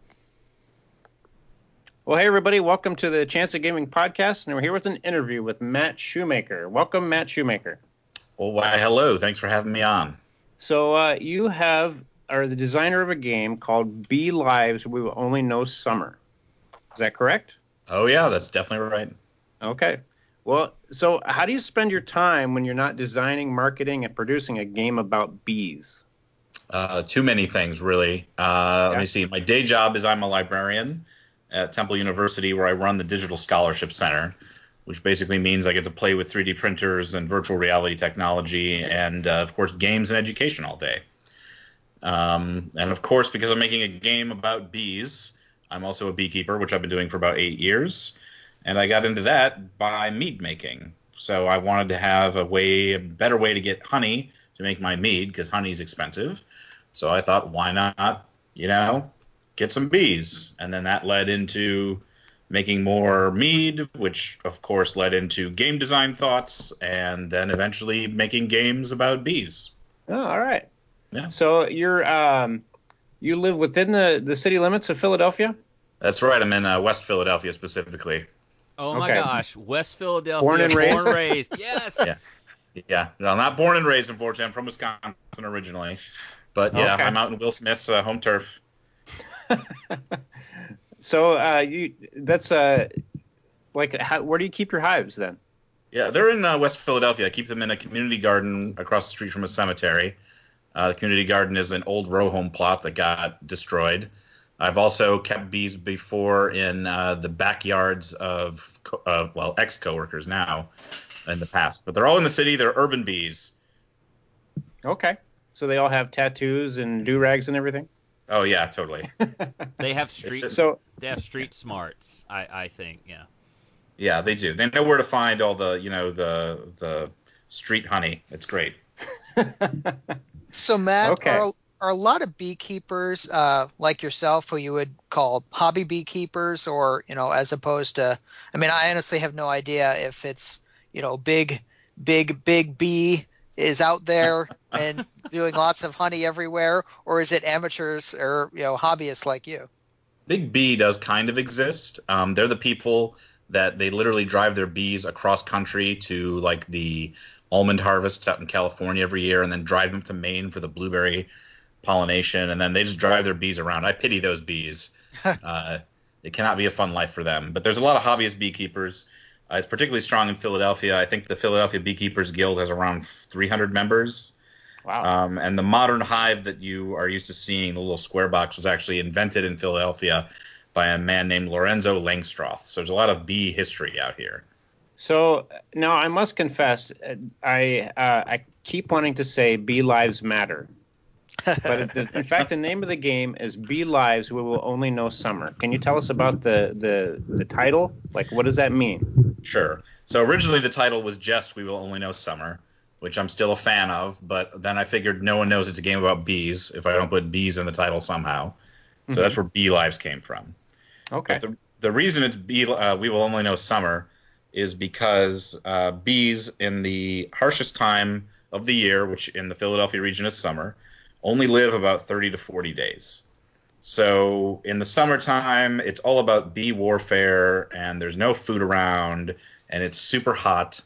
Well, hey, everybody, welcome to the Chance of Gaming podcast, and we're here with an interview with Matt Shoemaker. Welcome, Matt Shoemaker. Well, why, hello. Thanks for having me on. So, uh, you have are the designer of a game called Bee Lives We Will Only Know Summer. Is that correct? Oh, yeah, that's definitely right. Okay. Well, so how do you spend your time when you're not designing, marketing, and producing a game about bees? Uh, too many things, really. Uh, yeah. Let me see. My day job is I'm a librarian at Temple University where I run the Digital Scholarship Center, which basically means I get to play with 3D printers and virtual reality technology and, uh, of course, games and education all day. Um, and of course, because I'm making a game about bees, I'm also a beekeeper, which I've been doing for about eight years, and I got into that by mead making. So I wanted to have a way, a better way to get honey to make my mead because honey's expensive. So I thought, why not, you know, get some bees? And then that led into making more mead, which of course led into game design thoughts, and then eventually making games about bees. Oh, all right. Yeah. So you're um, you live within the the city limits of Philadelphia. That's right. I'm in uh, West Philadelphia specifically. Oh my Okay. gosh, West Philadelphia, Born and raised? Born raised. Yes. Yeah. Yeah, well, not born and raised, unfortunately. I'm from Wisconsin originally, but yeah, Okay. I'm out in Will Smith's uh, home turf. So uh, you that's uh, like how, where do you keep your hives then? Yeah, they're in uh, West Philadelphia. I keep them in a community garden across the street from a cemetery. Uh, the community garden is an old row home plot that got destroyed. I've also kept bees before in uh, the backyards of, co- of well, ex coworkers now in the past, but they're all in the city. They're urban bees. Okay. So they all have tattoos and do rags and everything. Oh yeah, totally. They have street. It's- So They have street smarts. I I think. Yeah. Yeah, they do. They know where to find all the you know the the street honey. It's great. So Matt, Okay. are, are a lot of beekeepers uh, like yourself, who you would call hobby beekeepers, or you know, as opposed to? I mean, I honestly have no idea if it's you know, big, big, big bee is out there and doing lots of honey everywhere, or is it amateurs or you know, hobbyists like you? Big B does kind of exist. Um, they're the people that they literally drive their bees across country to like the almond harvests out in California every year, and then drive them to Maine for the blueberry pollination, and then they just drive their bees around. I pity those bees. uh, it cannot be a fun life for them. But there's a lot of hobbyist beekeepers. Uh, it's particularly strong in Philadelphia. I think the Philadelphia Beekeepers Guild has around 300 members. wow. Um, and the modern hive that you are used to seeing, the little square box, was actually invented in Philadelphia by a man named Lorenzo Langstroth. So there's a lot of bee history out here. So now I must confess, I uh, I keep wanting to say "Bee Lives Matter," but the, in fact, the name of the game is "Bee Lives." We will only know summer. Can you tell us about the the the title? Like, what does that mean? Sure. So originally the title was just We Will Only Know Summer, which I'm still a fan of, but then I figured no one knows it's a game about bees if I don't put bees in the title somehow. So that's where Bee Lives came from. Okay. But the, the reason it's bee, uh, we will only know summer is because uh, bees in the harshest time of the year, which in the Philadelphia region is summer, only live about 30 to 40 days. So in the summertime, it's all about bee warfare, and there's no food around, and it's super hot.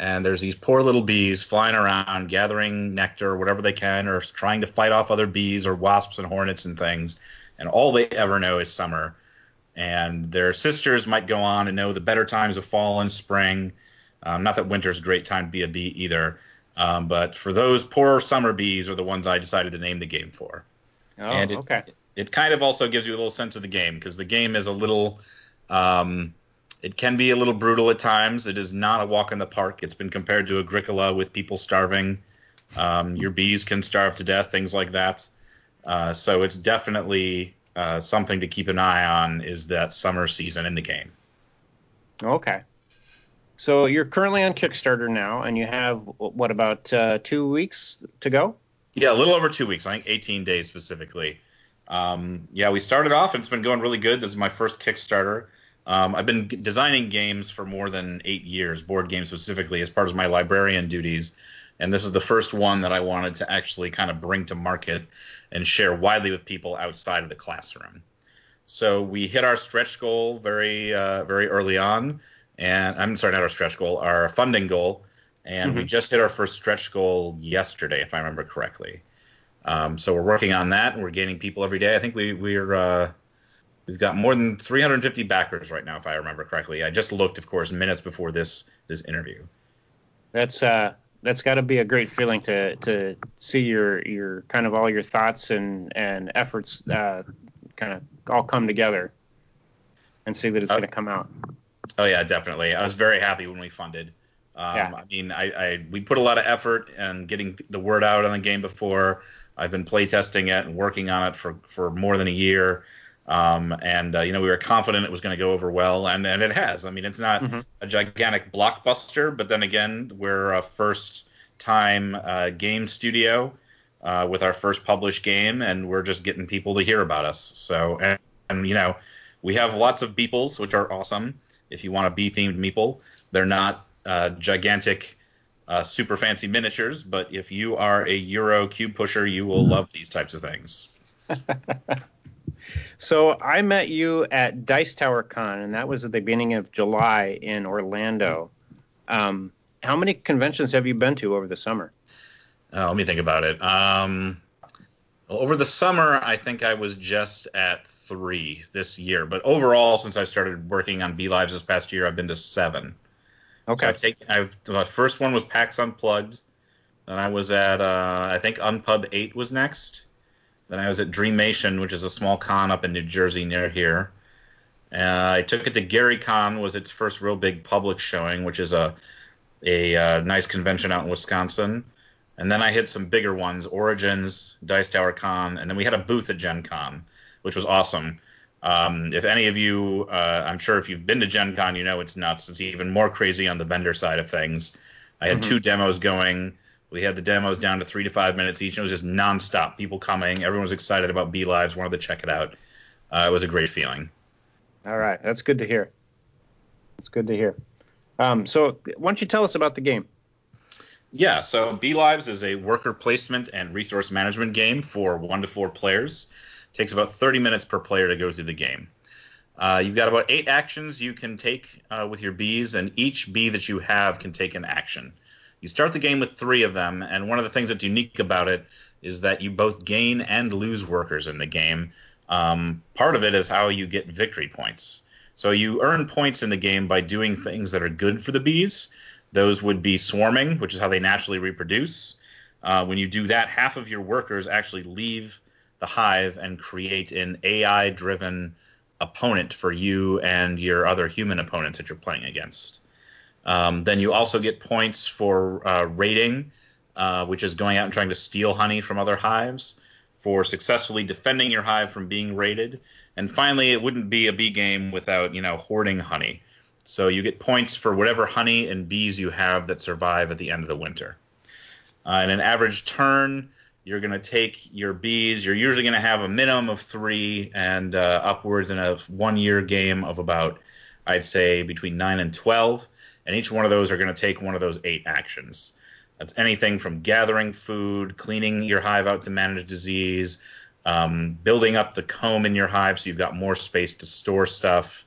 And there's these poor little bees flying around, gathering nectar, whatever they can, or trying to fight off other bees or wasps and hornets and things. And all they ever know is summer and their sisters might go on and know the better times of fall and spring. Um, not that winter's a great time to be a bee either, um, but for those poor summer bees are the ones I decided to name the game for. Oh, and it, okay. It kind of also gives you a little sense of the game because the game is a little, um, it can be a little brutal at times. It is not a walk in the park. It's been compared to Agricola with people starving. Um, your bees can starve to death, things like that. Uh, so it's definitely uh, something to keep an eye on is that summer season in the game. Okay. So you're currently on Kickstarter now, and you have what about uh, two weeks to go? Yeah, a little over two weeks. I think 18 days specifically. Um, yeah, we started off and it's been going really good. This is my first Kickstarter. Um, I've been designing games for more than eight years, board games specifically, as part of my librarian duties. And this is the first one that I wanted to actually kind of bring to market and share widely with people outside of the classroom. So we hit our stretch goal very, uh, very early on, and I'm sorry, not our stretch goal, our funding goal, and we Mhm. just hit our first stretch goal yesterday, if I remember correctly. Um, so we're working on that, and we're gaining people every day. I think we we're uh, we've got more than 350 backers right now, if I remember correctly. I just looked, of course, minutes before this this interview. That's uh, that's got to be a great feeling to to see your your kind of all your thoughts and and efforts uh, kind of all come together, and see that it's Uh, going to come out. Oh yeah, definitely. I was very happy when we funded. Um, Yeah. I mean, I, I we put a lot of effort in getting the word out on the game before. I've been playtesting it and working on it for, for more than a year. Um, and uh, you know we were confident it was going to go over well, and, and it has. I mean, it's not Mhm. a gigantic blockbuster, but then again, we're a first time uh, game studio uh, with our first published game, and we're just getting people to hear about us. So, and, and you know, we have lots of beeples, which are awesome. If you want a bee themed meeple, they're not uh, gigantic, uh, super fancy miniatures, but if you are a Euro cube pusher, you will love these types of things. So I met you at Dice Tower Con, and that was at the beginning of July in Orlando. Um, how many conventions have you been to over the summer? Uh, let me think about it. Um, over the summer, I think I was just at three this year, but overall, since I started working on Bee Lives this past year, I've been to seven. So Okay. I've taken. I've the first one was PAX Unplugged. Then I was at uh, I think Unpub Eight was next. Then I was at Dreamation, which is a small con up in New Jersey near here. Uh, I took it to Gary Con, was its first real big public showing, which is a a uh, nice convention out in Wisconsin. And then I hit some bigger ones, Origins, Dice Tower Con, and then we had a booth at Gen Con, which was awesome. Um, if any of you, uh, I'm sure if you've been to Gen Con, you know it's nuts. It's even more crazy on the vendor side of things. I had Mhm. two demos going. We had the demos down to three to five minutes each, and it was just nonstop. People coming. Everyone was excited about Bee Lives, wanted to check it out. Uh, it was a great feeling. All right, that's good to hear. That's good to hear. Um, so why don't you tell us about the game? Yeah, so Bee Lives is a worker placement and resource management game for one to four players. It takes about 30 minutes per player to go through the game. Uh, you've got about eight actions you can take uh, with your bees, and each bee that you have can take an action. You start the game with three of them, and one of the things that's unique about it is that you both gain and lose workers in the game. Um, part of it is how you get victory points. So you earn points in the game by doing things that are good for the bees. Those would be swarming, which is how they naturally reproduce. Uh, when you do that, half of your workers actually leave the hive and create an AI driven opponent for you and your other human opponents that you're playing against. Um, then you also get points for uh, raiding, uh, which is going out and trying to steal honey from other hives, for successfully defending your hive from being raided, and finally, it wouldn't be a bee game without you know hoarding honey. So you get points for whatever honey and bees you have that survive at the end of the winter. Uh, in an average turn, you're going to take your bees. You're usually going to have a minimum of three and uh, upwards in a one year game of about, I'd say, between 9 and 12. And each one of those are going to take one of those eight actions. That's anything from gathering food, cleaning your hive out to manage disease, um, building up the comb in your hive so you've got more space to store stuff.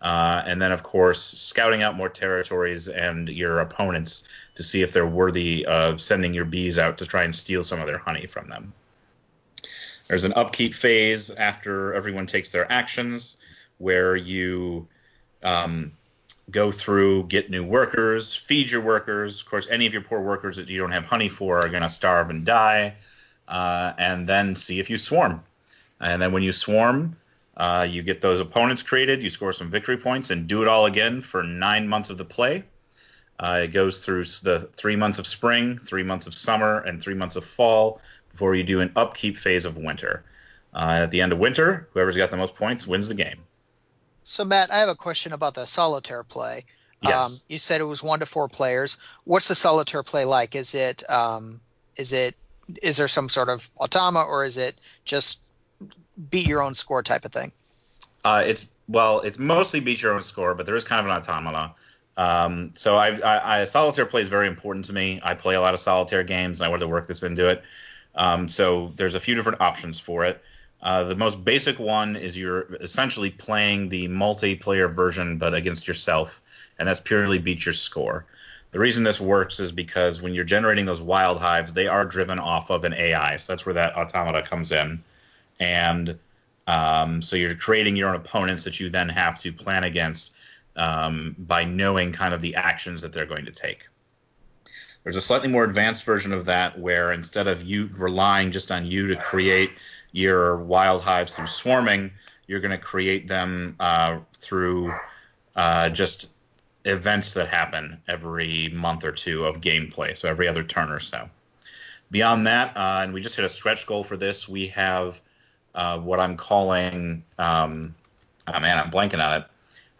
Uh, and then, of course, scouting out more territories and your opponents to see if they're worthy of sending your bees out to try and steal some of their honey from them. There's an upkeep phase after everyone takes their actions where you um, go through, get new workers, feed your workers. Of course, any of your poor workers that you don't have honey for are going to starve and die, uh, and then see if you swarm. And then when you swarm, uh, you get those opponents created, you score some victory points, and do it all again for nine months of the play. Uh, it goes through the three months of spring, three months of summer, and three months of fall before you do an upkeep phase of winter. Uh, at the end of winter, whoever's got the most points wins the game. So Matt, I have a question about the solitaire play. Yes. Um, you said it was one to four players. What's the solitaire play like? Is it um, is it is there some sort of automa or is it just beat your own score type of thing? Uh, it's well, it's mostly beat your own score, but there is kind of an automata. Um, so I, I, I solitaire play is very important to me. I play a lot of solitaire games, and I wanted to work this into it. Um, so there's a few different options for it. Uh, the most basic one is you're essentially playing the multiplayer version, but against yourself, and that's purely beat your score. The reason this works is because when you're generating those wild hives, they are driven off of an AI. So that's where that automata comes in. And um, so you're creating your own opponents that you then have to plan against um, by knowing kind of the actions that they're going to take. There's a slightly more advanced version of that where instead of you relying just on you to create your wild hives through swarming, you're going to create them uh, through uh, just events that happen every month or two of gameplay, so every other turn or so. Beyond that, uh, and we just hit a stretch goal for this, we have uh, what I'm calling. Um, oh man, I'm blanking on it.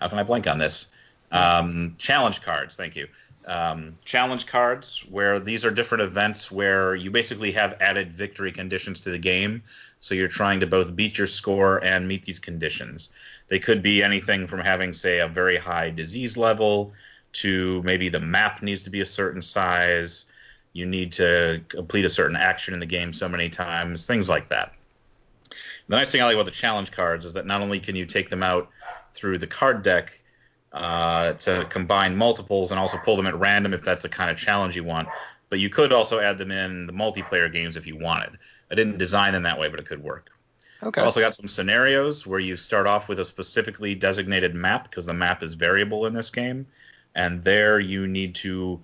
How can I blank on this? Um, challenge cards. Thank you. Um, challenge cards, where these are different events where you basically have added victory conditions to the game. So you're trying to both beat your score and meet these conditions. They could be anything from having, say, a very high disease level to maybe the map needs to be a certain size. You need to complete a certain action in the game so many times, things like that. The nice thing I like about the challenge cards is that not only can you take them out through the card deck uh, to combine multiples and also pull them at random if that's the kind of challenge you want, but you could also add them in the multiplayer games if you wanted. I didn't design them that way, but it could work. Okay. I've also got some scenarios where you start off with a specifically designated map because the map is variable in this game, and there you need to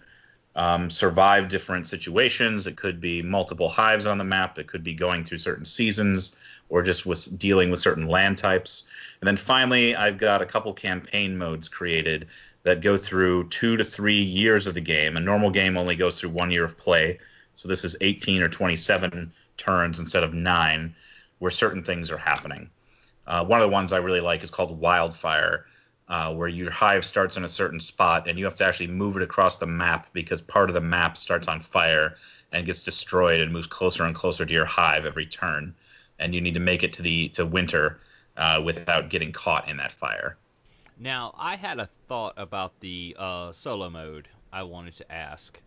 um, survive different situations. It could be multiple hives on the map. It could be going through certain seasons or just with dealing with certain land types. And then finally, I've got a couple campaign modes created that go through two to three years of the game. A normal game only goes through one year of play. So this is 18 or 27 turns instead of nine, where certain things are happening. Uh, one of the ones I really like is called Wildfire, uh, where your hive starts in a certain spot and you have to actually move it across the map because part of the map starts on fire and gets destroyed and moves closer and closer to your hive every turn, and you need to make it to the to winter uh, without getting caught in that fire. Now, I had a thought about the uh, solo mode. I wanted to ask.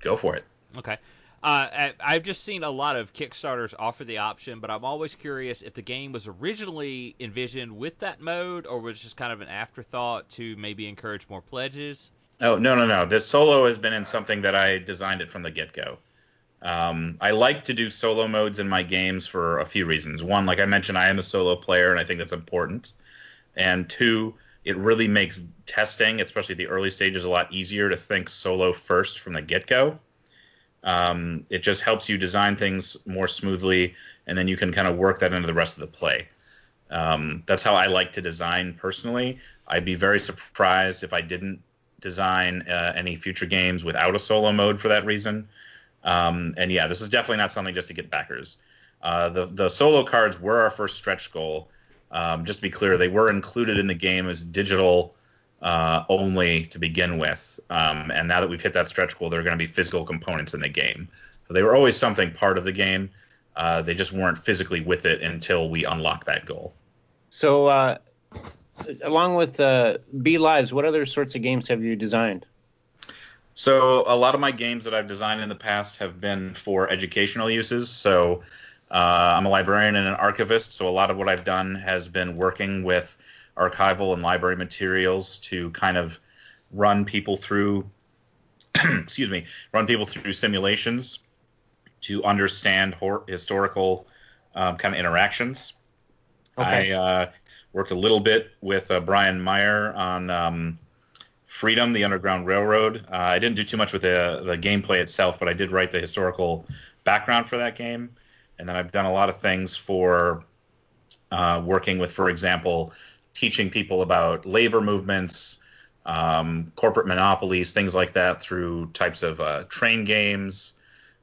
Go for it. Okay. Uh, I, I've just seen a lot of Kickstarters offer the option, but I'm always curious if the game was originally envisioned with that mode, or was just kind of an afterthought to maybe encourage more pledges. Oh no no no! This solo has been in something that I designed it from the get go. Um, I like to do solo modes in my games for a few reasons. One, like I mentioned, I am a solo player, and I think that's important. And two, it really makes testing, especially the early stages, a lot easier to think solo first from the get go. Um, it just helps you design things more smoothly, and then you can kind of work that into the rest of the play. Um, that's how I like to design personally. I'd be very surprised if I didn't design uh, any future games without a solo mode for that reason. Um, and yeah, this is definitely not something just to get backers. Uh, the the solo cards were our first stretch goal. Um, just to be clear, they were included in the game as digital uh, only to begin with. Um, and now that we've hit that stretch goal, there are going to be physical components in the game. So they were always something part of the game. Uh, they just weren't physically with it until we unlock that goal. So, uh, along with uh, Bee Lives, what other sorts of games have you designed? So, a lot of my games that I've designed in the past have been for educational uses. So, uh, I'm a librarian and an archivist. So, a lot of what I've done has been working with archival and library materials to kind of run people through excuse me run people through simulations to understand hor- historical um, kind of interactions Okay. i uh, worked a little bit with uh, Brian Mayer on um, freedom the underground railroad. Uh, i didn't do too much with the, the gameplay itself but i did write the historical background for that game. And then i've done a lot of things for uh, working with for example teaching people about labor movements, um, corporate monopolies, things like that through types of uh, train games,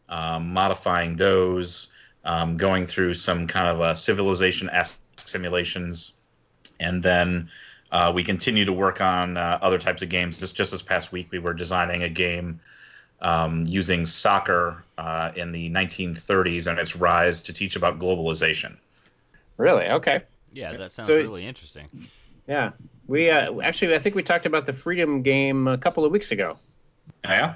um, modifying those, um, going through some kind of uh, civilization simulations, and then uh, we continue to work on uh, other types of games. Just just this past week, we were designing a game um, using soccer uh, in the 1930s and its rise to teach about globalization. Really? Okay. Yeah, that sounds So- really interesting. Yeah. We uh, actually, I think we talked about the Freedom game a couple of weeks ago Yeah.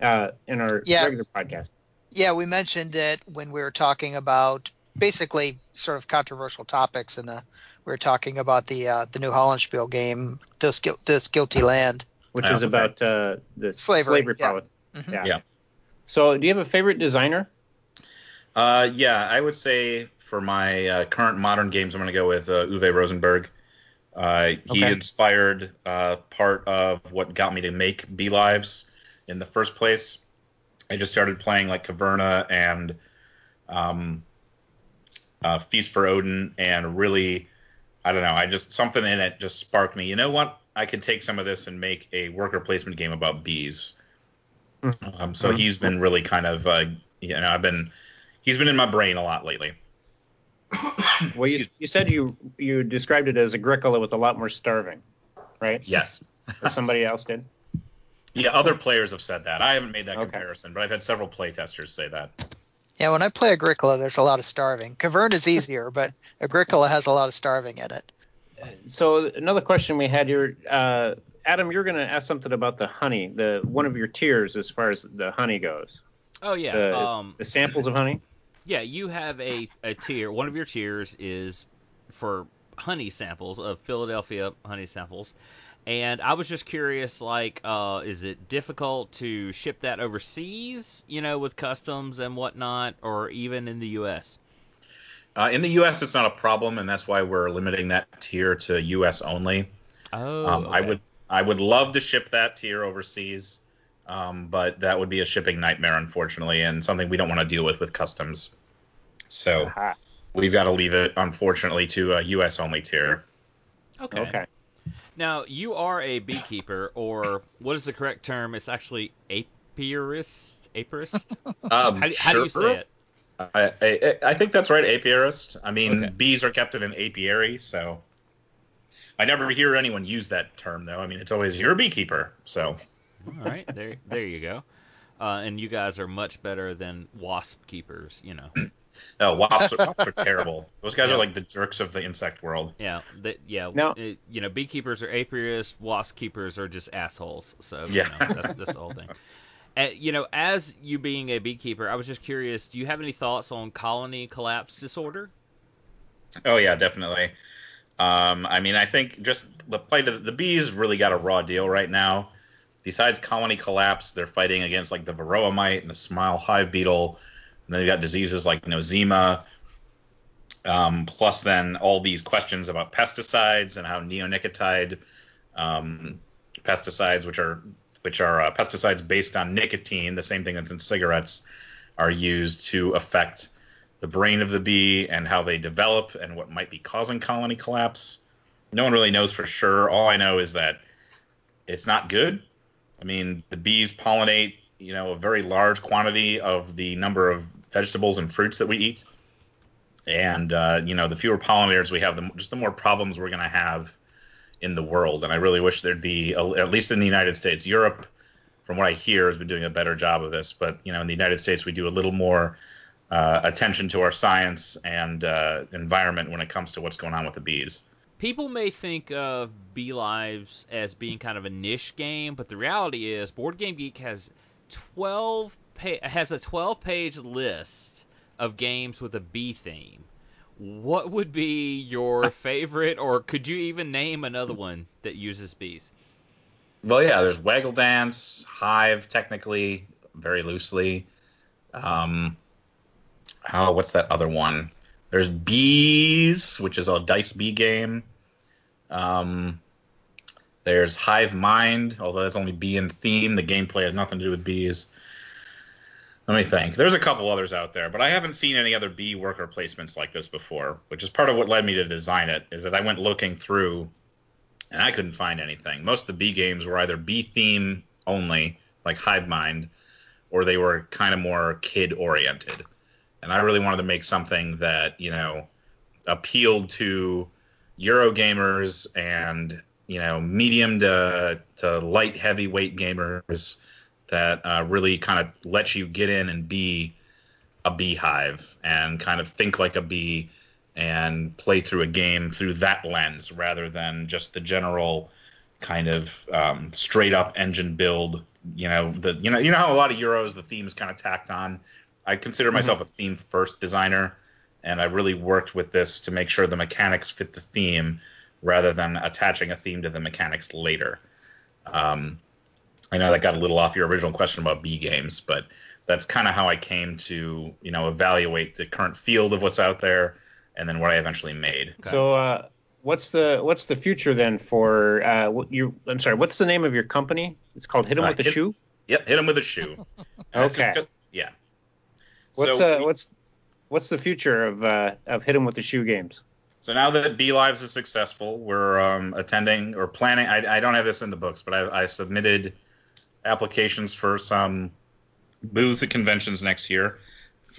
uh, in our Yeah. regular podcast. Yeah, we mentioned it when we were talking about basically sort of controversial topics, in the we were talking about the uh, the New Hollandspiele game, this this guilty land. which Oh, is okay. about uh, the Slavery, slavery yeah. policy. Mhm. Yeah. Yeah. So, do you have a favorite designer? Uh, yeah, I would say for my uh, current modern games, I'm going to go with uh, Uwe Rosenberg. Uh, he Okay. inspired uh, part of what got me to make Bee Lives in the first place. I just started playing like Caverna and um, uh, Feast for Odin, and really, I don't know, I just something in it just sparked me. You know what? I could take some of this and make a worker placement game about bees. Um, so he's been really kind of, uh, you know, I've been, he's been in my brain a lot lately. Well, you, you said you you described it as Agricola with a lot more starving, right? Yes. Or somebody else did. Yeah, other players have said that. I haven't made that Okay. comparison, but I've had several playtesters say that. Yeah, when I play Agricola, there's a lot of starving. Cavern is easier, but Agricola has a lot of starving in it. So another question we had here, uh, Adam, you're going to ask something about the honey, the one of your tiers as far as the honey goes. Oh yeah. The, um, the samples of honey. Yeah, you have a, a tier. One of your tiers is for honey samples of Philadelphia honey samples. And I was just curious, like, uh, is it difficult to ship that overseas, you know, with customs and whatnot, or even in the U.S.? Uh, in the U.S., it's not a problem, and that's why we're limiting that tier to U.S. only. Oh, Um, I would I would love to ship that tier overseas, um, but that would be a shipping nightmare, unfortunately, and something we don't want to deal with with customs. So Aha. we've got to leave it, unfortunately, to a U.S. only tier. Okay. Okay. Now you are a beekeeper, or what is the correct term? It's actually apiarist. Apiarist. Um, How, do- how do you say it? I, I, I think that's right, apiarist. I mean, Okay. bees are kept in an apiary, so I never hear anyone use that term, though. I mean, it's always you're a beekeeper. So All right, there, there you go. Uh, and you guys are much better than wasp keepers, you know. no, wasps, are- wasps are terrible. Those guys Yeah. are like the jerks of the insect world. Yeah, they, yeah. Now- it- you know, beekeepers are apiarists, wasp keepers are just assholes. So you Yeah. know, that's, that's the whole thing. Uh, you know, as you being a beekeeper, I was just curious. Do you have any thoughts on colony collapse disorder? Oh yeah, definitely. Um, I mean, I think just the plight of the bees really got a raw deal right now. Besides colony collapse, they're fighting against like the varroa mite and the small hive beetle. And then they got diseases like nosema. Um, plus, then all these questions about pesticides and how neonicotide um, pesticides, which are which are uh, pesticides based on nicotine, the same thing that's in cigarettes, are used to affect the brain of the bee and how they develop and what might be causing colony collapse. No one really knows for sure. All I know is that it's not good. I mean, the bees pollinate, you know, a very large quantity of the number of vegetables and fruits that we eat. And uh, you know, the fewer pollinators we have, the just the more problems we're going to have in the world. And I really wish there'd be, at least in the United States, Europe, from what I hear, has been doing a better job of this. But you know, in the United States, we do a little more uh, attention to our science and uh, environment when it comes to what's going on with the bees. People may think of Bee Lives as being kind of a niche game, but the reality is, Board Game Geek has twelve pa- has a twelve page list of games with a bee theme. What would be your favorite, or could you even name another one that uses bees? Well, yeah, there's Waggle Dance, Hive, technically, very loosely. Um, oh, what's that other one? There's Bees, which is a dice bee game. Um, there's Hive Mind, although that's only bee in theme. The gameplay has nothing to do with bees. Let me think. There's a couple others out there, but I haven't seen any other bee worker placements like this before, which is part of what led me to design it. Is that I went looking through and I couldn't find anything. Most of the bee games were either bee theme only, like Hive Mind, or they were kind of more kid oriented. And I really wanted to make something that you know appealed to Euro gamers and you know medium to to light heavyweight gamers that uh, really kind of lets you get in and be a beehive and kind of think like a bee and play through a game through that lens rather than just the general kind of um, straight up engine build. You know, the you know you know how a lot of Euros the theme is kind of tacked on. I consider myself a theme first designer, and I really worked with this to make sure the mechanics fit the theme rather than attaching a theme to the mechanics later. Um, I know that got a little off your original question about B games, but that's kind of how I came to you know evaluate the current field of what's out there and then what I eventually made. So, uh, what's the what's the future then for uh, what you? I'm sorry. What's the name of your company? It's called Hit 'em Uh, with the Hit- Shoe. Yep, hit him with a shoe. Okay. yeah. What's so, uh, what's what's the future of uh, of Hit 'em with the Shoe games? so now that Bee Lives is successful, we're um, attending or planning. I, I don't have this in the books, but I, I submitted applications for some booths at conventions next year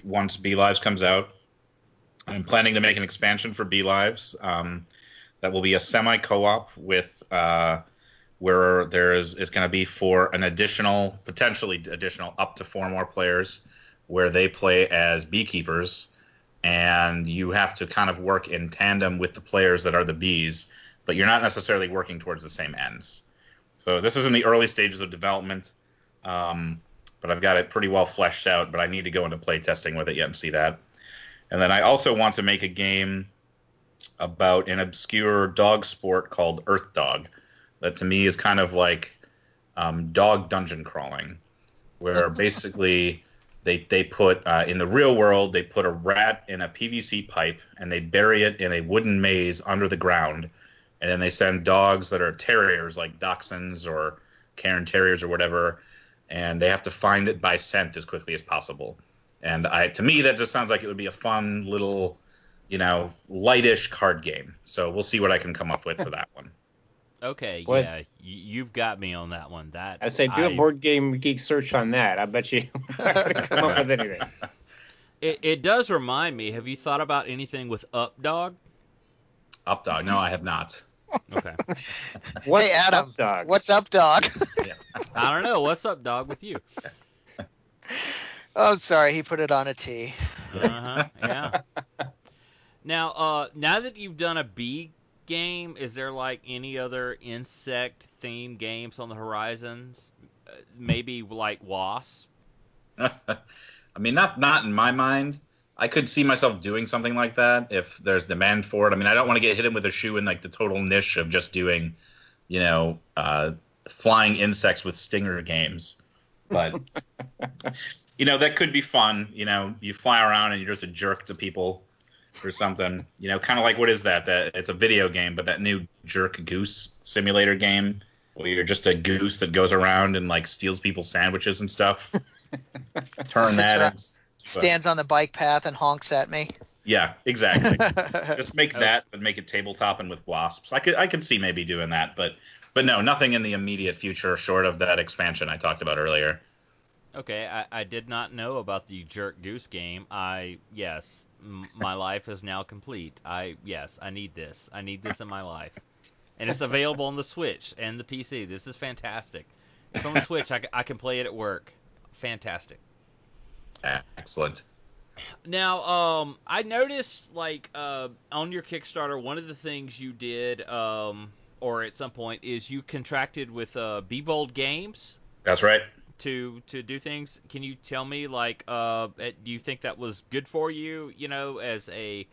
once Bee Lives comes out. I'm planning to make an expansion for Bee Lives. Um, that will be a semi co-op with uh, where there is is going to be for an additional, potentially additional, up to four more players, where they play as beekeepers, and you have to kind of work in tandem with the players that are the bees, but you're not necessarily working towards the same ends. So this is in the early stages of development, um, but I've got it pretty well fleshed out. But I need to go into play testing with it yet and see that. And then I also want to make a game about an obscure dog sport called Earth Dog. That to me is kind of like um, dog dungeon crawling, where basically they they put uh, in the real world they put a rat in a PVC pipe and they bury it in a wooden maze under the ground, and then they send dogs that are terriers like dachshunds or Cairn terriers or whatever, and they have to find it by scent as quickly as possible. And I to me that just sounds like it would be a fun little, you know, lightish card game. So we'll see what I can come up with for that one. Okay, What- yeah, y- you've got me on that one. That I say do a board game geek search on that. I bet you not gonna come up with anything. It, it does remind me. Have you thought about anything with Updog? Updog. No, I have not. Okay, What's hey Adam, up, dog? what's up, dog? I don't know. What's up, dog, with you? oh, I'm sorry, he put it on a T. Uh-huh, yeah. Now, uh, now that you've done a bee game, is there like any other insect themed games on the horizons? Uh, maybe like wasp. I mean, not not in my mind. I could see myself doing something like that if there's demand for it. I mean, I don't want to get hit with a shoe in like the total niche of just doing, you know, uh, flying insects with stinger games. But you know, that could be fun. You know, you fly around and you're just a jerk to people or something. You know, kind of like what is that? That it's a video game, but that new jerk goose simulator game where you're just a goose that goes around and like steals people's sandwiches and stuff. Turn that. Sits into- Stands on the bike path and honks at me. Yeah, exactly. Just make that, but make it tabletop and with wasps. I could I could see maybe doing that, but but no, nothing in the immediate future short of that expansion I talked about earlier. Okay, I, I did not know about the Jerk Goose game. I yes, m- my life is now complete. I yes, I need this. I need this in my life, and it's available on the Switch and the PC. This is fantastic. It's on the Switch. I, I can play it at work. Fantastic. Excellent. Now, um, I noticed like uh, on your Kickstarter, one of the things you did, um, or at some point, is you contracted with uh, Be Bold Games That's right. to to do things. Can you tell me like uh do you think that was good for you, you know, as a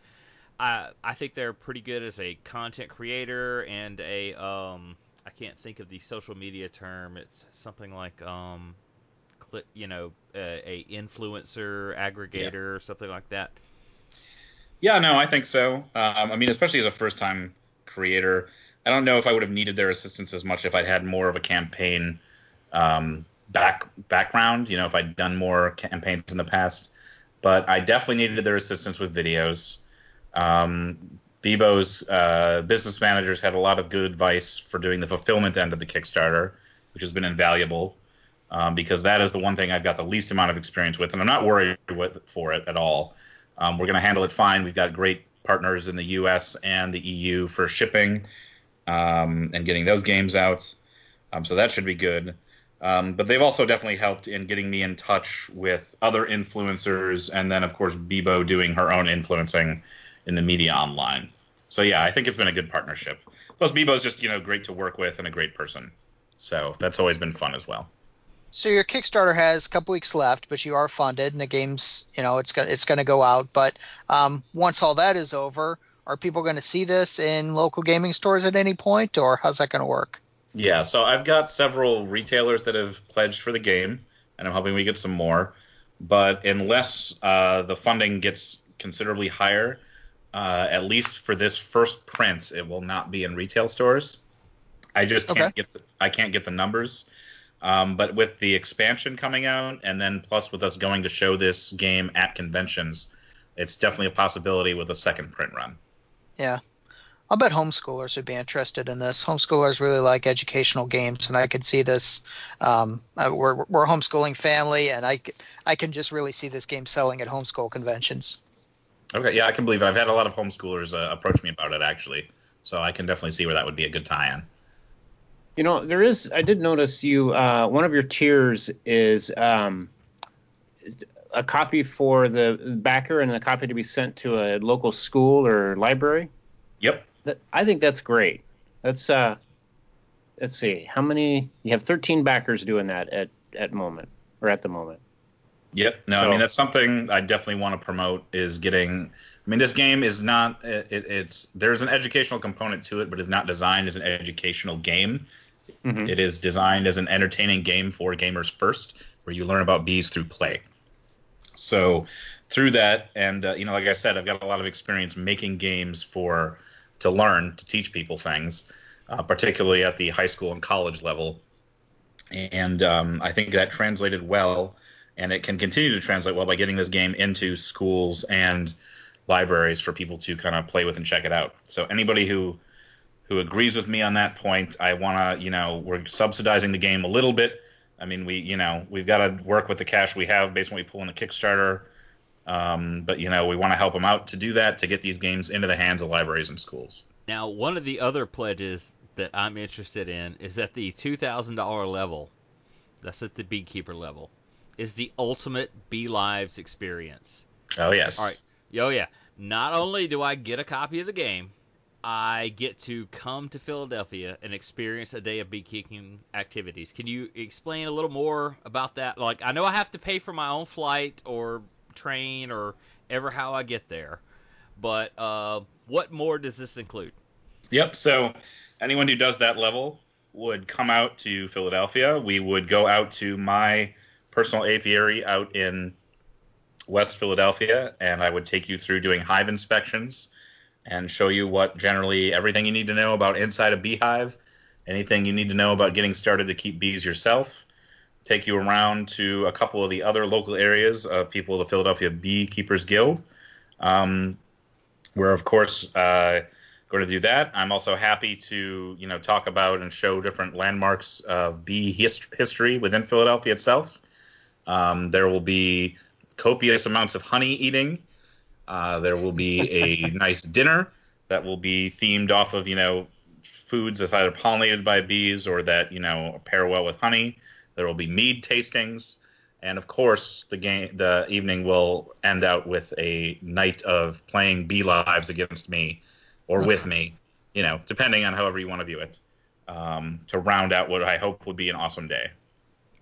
I I think they're pretty good as a content creator and a um I can't think of the social media term. It's something like um clip, you know, uh, a influencer aggregator or something like that. Yeah, no, I think so. Um, I mean, especially as a first time creator, I don't know if I would have needed their assistance as much if I'd had more of a campaign um, back background. You know, if I'd done more campaigns in the past, but I definitely needed their assistance with videos. Um, Bebo's uh, business managers had a lot of good advice for doing the fulfillment end of the Kickstarter, which has been invaluable um, because that is the one thing I've got the least amount of experience with, and I'm not worried with, for it at all. Um, we're going to handle it fine. We've got great partners in the U.S. and the EU for shipping um, and getting those games out, um, so that should be good. Um, but they've also definitely helped in getting me in touch with other influencers, and then of course Bebo doing her own influencing in the media online. So yeah, I think it's been a good partnership. Plus, Bebo's just you know great to work with and a great person, so that's always been fun as well. So your Kickstarter has a couple weeks left, but you are funded, and the game's you know it's gonna it's gonna go out. But um, once all that is over, are people going to see this in local gaming stores at any point, or how's that going to work? Yeah, so I've got several retailers that have pledged for the game, and I'm hoping we get some more. But unless uh, the funding gets considerably higher, uh, at least for this first print, it will not be in retail stores. I just can't Okay. get the, I can't get the numbers. Um, but with the expansion coming out, and then plus with us going to show this game at conventions, it's definitely a possibility with a second print run. Yeah. I'll bet homeschoolers would be interested in this. Homeschoolers really like educational games, and I could see this. Um, uh, we're, we're a homeschooling family, and I, I can just really see this game selling at homeschool conventions. Okay, yeah, I can believe it. I've had a lot of homeschoolers uh, approach me about it actually, so I can definitely see where that would be a good tie-in. You know, there is. I did notice you. Uh, one of your tiers is um, a copy for the backer and a copy to be sent to a local school or library. Yep. That, I think that's great. That's uh, let's see, how many? You have 13 backers doing that at at moment or at the moment. Yep. No, So- I mean that's something I definitely want to promote is getting. I mean, this game is not. It, it's there's an educational component to it, but it's not designed as an educational game. Mhm. It is designed as an entertaining game for gamers first, where you learn about bees through play. So through that, and uh, you know, like I said, I've got a lot of experience making games for to learn to teach people things, uh, particularly at the high school and college level. And um, I think that translated well, and it can continue to translate well by getting this game into schools and libraries for people to kind of play with and check it out. So anybody who who agrees with me on that point, I want to, you know, we're subsidizing the game a little bit. I mean, we, you know, we've got to work with the cash we have based on what we pull in the Kickstarter. Um, but you know, we want to help them out to do that to get these games into the hands of libraries and schools. Now, one of the other pledges that I'm interested in is at the $2,000 level. That's at the beekeeper level. Is the ultimate Bee Lives experience. Oh yes. All right. Oh yeah. Not only do I get a copy of the game, I get to come to Philadelphia and experience a day of beekeeping activities. Can you explain a little more about that? Like, I know I have to pay for my own flight or train or ever how I get there, but uh, what more does this include? Yep. So anyone who does that level would come out to Philadelphia. We would go out to my personal apiary out in West Philadelphia, and I would take you through doing hive inspections and show you what generally everything you need to know about inside a beehive, anything you need to know about getting started to keep bees yourself. Take you around to a couple of the other local areas of people of the Philadelphia Beekeepers Guild. Um, we're of course uh, going to do that. I'm also happy to you know talk about and show different landmarks of bee hist- history within Philadelphia itself. Um, there will be copious amounts of honey eating. Uh, there will be a nice dinner that will be themed off of you know foods that's either pollinated by bees or that you know pair well with honey. There will be mead tastings, and of course the game the evening will end out with a night of playing bee lives against me or with me, you know, depending on however you want to view it. Um, to round out what I hope would be an awesome day.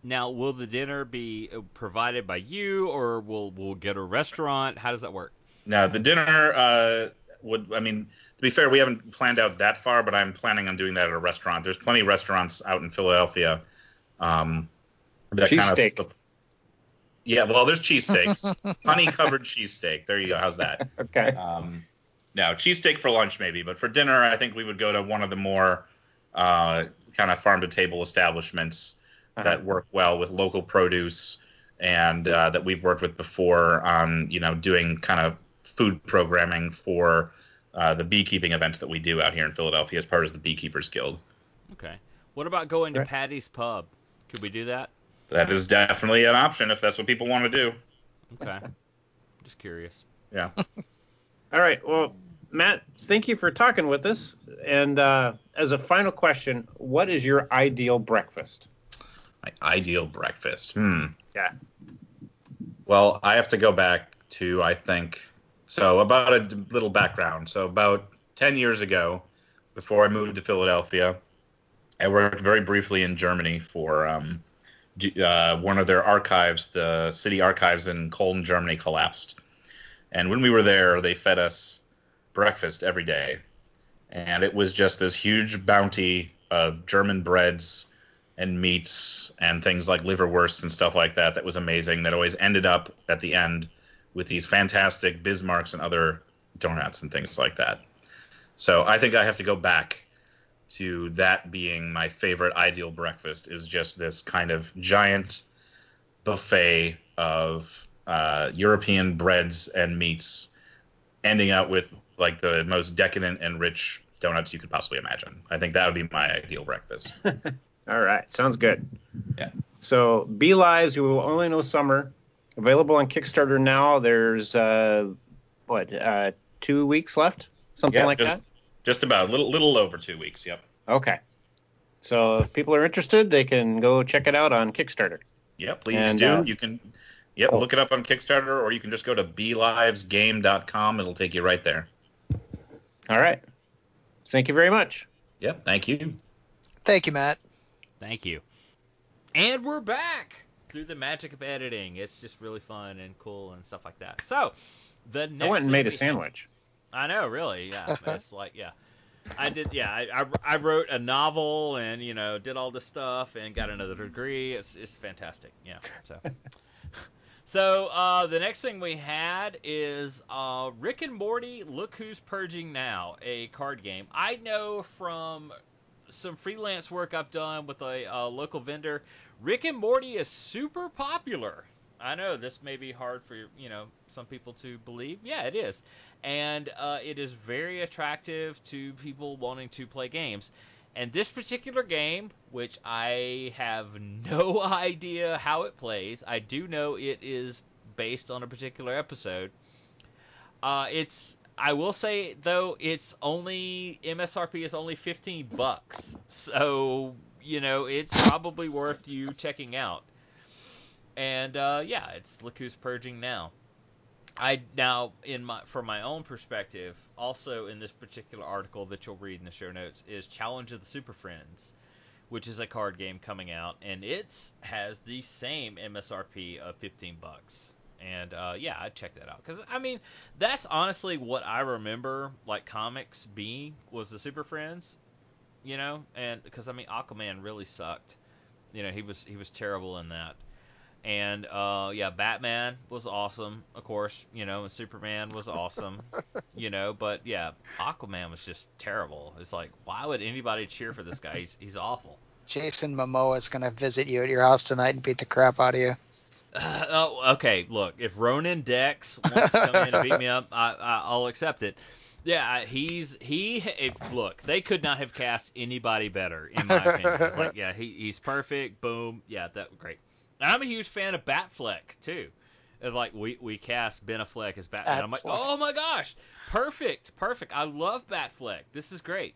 Now, will the dinner be provided by you, or will we'll get a restaurant? How does that work? Now the dinner uh, would. I mean, to be fair, we haven't planned out that far, but I'm planning on doing that at a restaurant. There's plenty of restaurants out in Philadelphia. Um, that kind of Cheesesteak. Yeah, well, there's cheesesteaks, honey covered cheesesteak. There you go. How's that? Okay. Um, no, cheesesteak for lunch maybe, but for dinner, I think we would go to one of the more uh, kind of farm to table establishments Uh-huh. that work well with local produce and uh, that we've worked with before on you know doing kind of food programming for uh, the beekeeping events that we do out here in Philadelphia as part of the Beekeepers Guild. Okay. What about going to Right. Patty's Pub? Could we do that? That is definitely an option if that's what people want to do. Okay. Just curious. Yeah. All right. Well, Matt, thank you for talking with us. And uh, as a final question, what is your ideal breakfast? My ideal breakfast. Hmm. Yeah. Well, I have to go back to I think so about a little background. So about 10 years ago, before I moved to Philadelphia, I worked very briefly in Germany for um, uh, one of their archives. The city archives in Cologne, Germany, collapsed, and when we were there, they fed us breakfast every day, and it was just this huge bounty of German breads and meats and things like liverwurst and stuff like that that was amazing that always ended up at the end with these fantastic bismarcks and other donuts and things like that so i think i have to go back to that being my favorite ideal breakfast is just this kind of giant buffet of uh, european breads and meats ending up with like the most decadent and rich donuts you could possibly imagine i think that would be my ideal breakfast All right. Sounds good. Yeah. So, Bee Lives, you will only know summer. Available on Kickstarter now. There's uh, what uh, two weeks left, something Yeah, like just, that. just about a little little over two weeks. Yep. Okay. So if people are interested, they can go check it out on Kickstarter. Yep, please And, do. uh, you can, yep, oh. look it up on Kickstarter, or you can just go to beelivesgame.com. It'll take you right there. All right. Thank you very much. Yep, thank you. Thank you, Matt. Thank you. And we're back through the magic of editing. It's just really fun and cool and stuff like that. So, the next I went and made a sandwich. I know, really. Yeah, it's like yeah. I did. Yeah, I, I, I wrote a novel and you know did all this stuff and got another degree. It's it's fantastic. Yeah. So. So uh, the next thing we had is uh, Rick and Morty. Look who's purging now, a card game. I know from some freelance work I've done with a uh, local vendor. Rick and Morty is super popular. I know this may be hard for you know some people to believe. Yeah, it is, and uh, it is very attractive to people wanting to play games. And this particular game, which I have no idea how it plays, I do know it is based on a particular episode. Uh, it's I will say though it's only MSRP is only 15 bucks. So, you know, it's probably worth you checking out. And uh, yeah, it's look who's purging now. I now in my from my own perspective, also in this particular article that you'll read in the show notes is Challenge of the Super Friends, which is a card game coming out, and it's has the same MSRP of 15 bucks. And uh, yeah, I'd check that out because I mean that's honestly what I remember like comics being was the Super Friends, you know, and because I mean Aquaman really sucked, you know he was he was terrible in that and uh, yeah, Batman was awesome, of course, you know, and Superman was awesome, you know, but yeah, Aquaman was just terrible. It's like, why would anybody cheer for this guy? He's he's awful. Jason Momoa is going to visit you at your house tonight and beat the crap out of you. Uh, oh, okay. Look, if Ronon Dex wants to come in and beat me up, I, I, I'll accept it. Yeah, he's he. If, look, they could not have cast anybody better, in my opinion. It's like, yeah, he, he's perfect. Boom. Yeah, that great. And I'm a huge fan of Batfleck too. It's like we we cast Ben Affleck as Batman. I'm like, oh my gosh, perfect, perfect. I love Batfleck. This is great.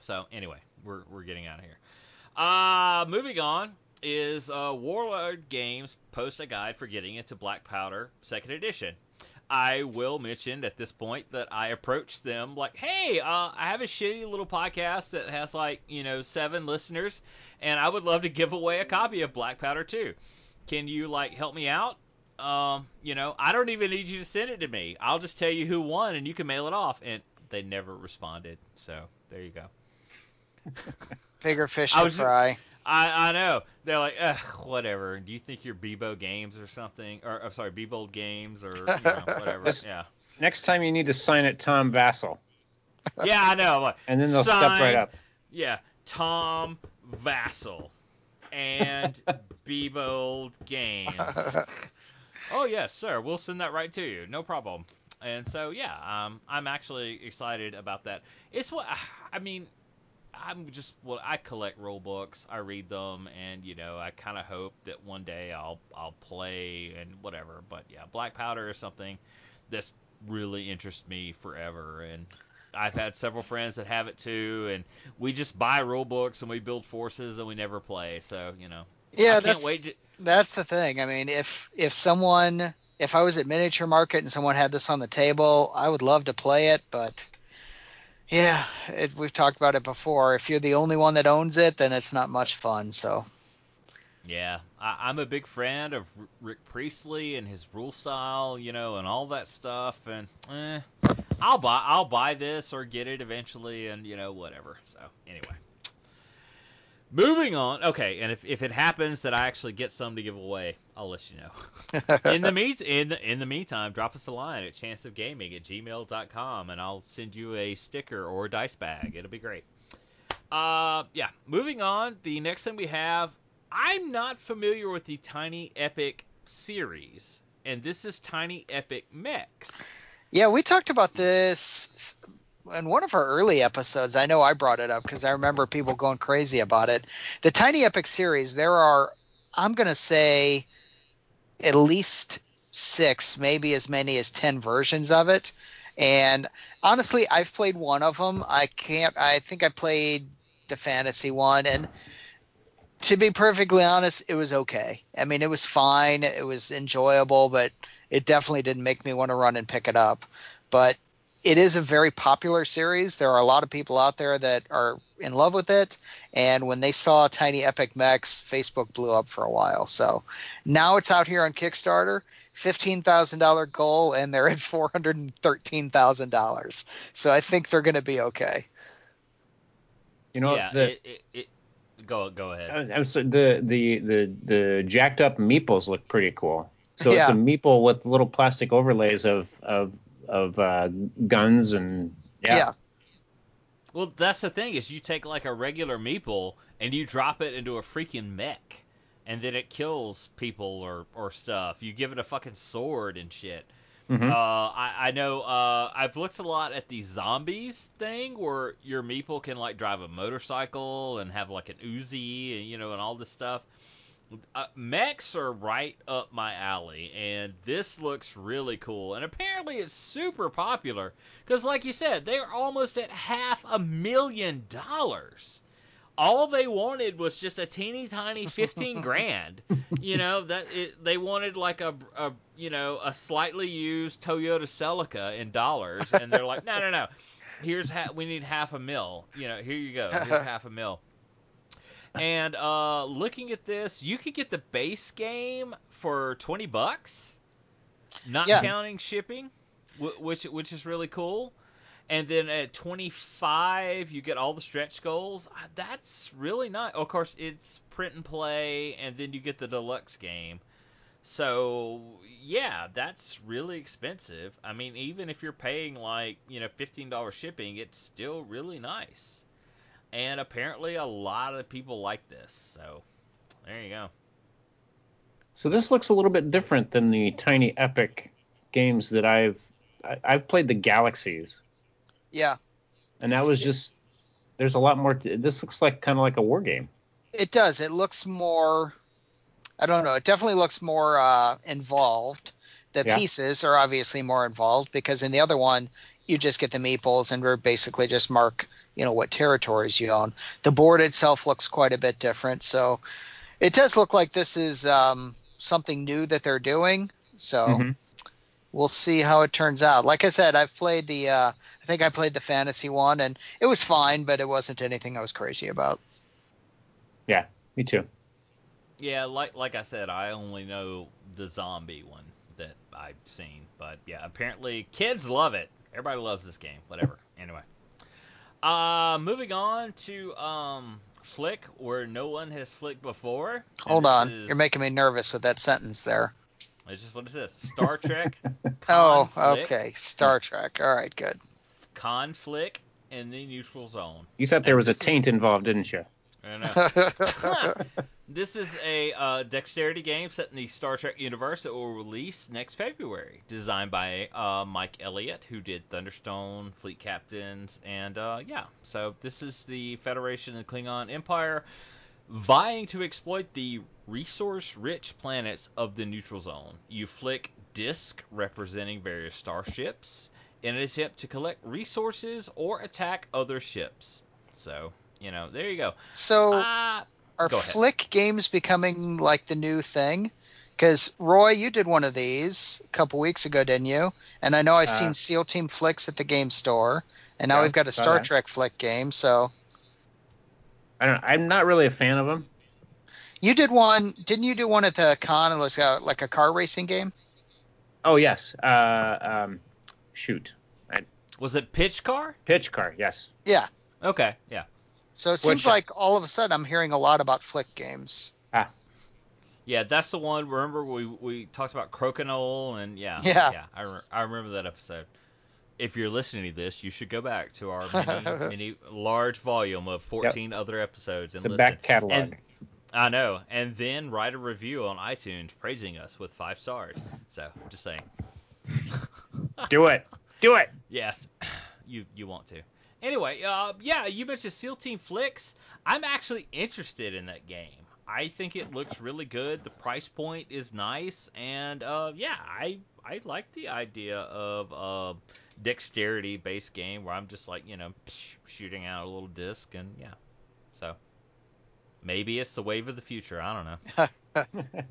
So anyway, we're we're getting out of here. Uh moving on is uh, Warlord Games post a guide for getting into Black Powder Second Edition. I will mention at this point that I approached them like, "Hey, uh, I have a shitty little podcast that has like you know seven listeners, and I would love to give away a copy of Black Powder 2. Can you like help me out? Um, you know, I don't even need you to send it to me. I'll just tell you who won, and you can mail it off." And they never responded. So there you go. Bigger fish I to was- fry. I, I know. They're like, Ugh, whatever. Do you think you're Bebo Games or something? Or, I'm sorry, Bebold Games or you know, whatever. yeah. Next time you need to sign it Tom Vasel, Yeah, I know. Like, and then they'll step right up. Yeah, Tom Vasel and Bebold Games. Oh yes, sir. We'll send that right to you. No problem. And so yeah, um, I'm actually excited about that. It's what I mean. I'm just well, I collect rule books. I read them, and you know, I kind of hope that one day I'll I'll play and whatever. But yeah, Black Powder is something that's really interests me forever, and I've had several friends that have it too, and we just buy rule books and we build forces and we never play. So you know, Yeah, I can't that's wait. To, that's the thing. I mean, if if someone if I was at miniature market and someone had this on the table, I would love to play it, but yeah, it, we've talked about it before. If you're the only one that owns it, then it's not much fun. So Yeah, I, I'm a big fan of R- Rick Priestley and his rule style, you know, and all that stuff. And eh, I'll buy I'll buy this or get it eventually, and you know whatever. So anyway, moving on. Okay, and if, if it happens that I actually get some to give away, I'll let you know. in the meet in the, in the meantime, drop us a line at chanceofgaming at gmail.com, and I'll send you a sticker or a dice bag. It'll be great. Uh, yeah. Moving on, the next thing we have, I'm not familiar with the Tiny Epic series, and this is Tiny Epic Mechs. yeah, we talked about this in one of our early episodes. I know I brought it up because I remember people going crazy about it. The Tiny Epic series, there are I'm going to say at least six, maybe as many as ten versions of it. And honestly, I've played one of them. I can't. I think I played the fantasy one, and to be perfectly honest, it was okay. I mean, it was fine. It was enjoyable, but it definitely didn't make me want to run and pick it up. But it is a very popular series. There are a lot of people out there that are in love with it. And when they saw Tiny Epic Mechs, Facebook blew up for a while. So now it's out here on Kickstarter. $15,000 goal and they're at $413,000. So I think they're going to be okay. You know, yeah, the, it, it, it, go go ahead. I- I'm so- the the the the jacked up meeples look pretty cool. So Yeah. it's a meeple with little plastic overlays of of of uh, guns and yeah. Yeah. Well, that's the thing is you take like a regular meeple and you drop it into a freaking mech, and then it kills people or or stuff. You give it a fucking sword and shit. Mhm. Uh, I, I know. Uh, I've looked a lot at the zombies thing where your meeple can like drive a motorcycle and have like an Uzi and you know and all this stuff. Uh, mechs are right up my alley, and this looks really cool. And apparently, it's super popular because, like you said, they're almost at half a million dollars. All they wanted was just a teeny tiny fifteen grand. You know that it, they wanted like a, a you know a slightly used Toyota Celica in dollars, and they're like, no, no, no. Here's ha- we need half a mil. You know, here you go. Here's half a mil. And uh, looking at this, you could get the base game for twenty bucks, not Yeah. counting shipping, which which is really cool. And then at twenty five, you get all the stretch goals. That's really nice. Of course, it's print and play, and then you get the deluxe game. So yeah, that's really expensive. I mean, even if you're paying like you know fifteen dollars shipping, it's still really nice. And apparently, a lot of people like this. So there you go. So this looks a little bit different than the tiny epic games that I've I, I've played the Galaxies, Yeah. and that was just there's a lot more. This looks like kind of like a war game. It does. It looks more. I don't know. It definitely looks more uh, involved. The Yeah. pieces are obviously more involved because in the other one, you just get the meeples and we're basically just mark, you know, what territories you own. The board itself looks quite a bit different. So it does look like this is um, something new that they're doing. So Mhm. we'll see how it turns out. Like I said, I've played the. Uh, I think I played the fantasy one and it was fine, but it wasn't anything I was crazy about. Yeah, me too. Yeah, like like I said, I only know the zombie one that I've seen, but yeah, apparently kids love it. Everybody loves this game. Whatever. anyway, uh, moving on to um flick where no one has flicked before. and Hold on, is- you're making me nervous with that sentence there. It's just what is this? Star Trek. Oh, okay, Star Trek. All right, good. Conflict and the neutral zone. You thought there And was a this is- taint involved, didn't you? I know. This is a uh, dexterity game set in the Star Trek universe that will release next February. Designed by uh, Mike Elliott, who did Thunderstone, Fleet Captains, and uh, yeah. So this is the Federation and Klingon Empire vying to exploit the resource-rich planets of the neutral zone. You flick disc representing various starships in an attempt to collect resources or attack other ships. So you know, there you go. so, Ah, are go ahead. flick games becoming like the new thing? Because Roy, you did one of these a couple weeks ago, didn't you? And I know I've Uh, seen SEAL Team Flicks at the game store, and now Yeah, we've got a Star that. Trek flick game. So I don't. I'm not really a fan of them. you did one, didn't you? Do one at the con? It was uh, like a car racing game. Oh yes. Uh, um, shoot. was it Pitch Car? Pitch car. Yes. Yeah. Okay, yeah, So it seems Which- like all of a sudden I'm hearing a lot about flick games. Ah. yeah. That's the one. Remember we we talked about Crokinole and yeah, Yeah. yeah. I, re- I remember that episode. If you're listening to this, you should go back to our many, mini large volume of 14 other episodes and The listen. back catalog. And- I know, and then write a review on iTunes praising us with five stars. So just saying. Do it. Do it. Yes, you you want to. Anyway, uh, yeah, you mentioned SEAL Team Flicks. I'm actually interested in that game. I think it looks really good. The price point is nice, and uh, yeah, I I like the idea of a dexterity based game where I'm just like you know shooting out a little disc, and yeah, so maybe it's the wave of the future. I don't know.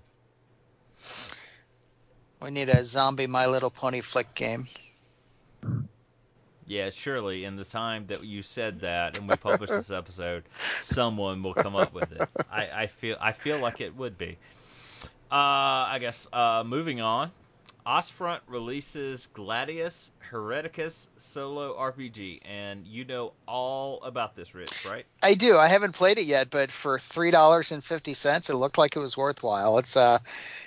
we need a zombie My Little Pony flick game. Yeah, surely in the time that you said that and we publish this episode, someone will come up with it. I, I feel I feel like it would be. Uh, I guess uh, moving on. Osfront releases Gladius Hereticus solo RPG, and you know all about this, Rich, right? I do. I haven't played it yet, but for three dollars and fifty cents, it looked like it was worthwhile. It's uh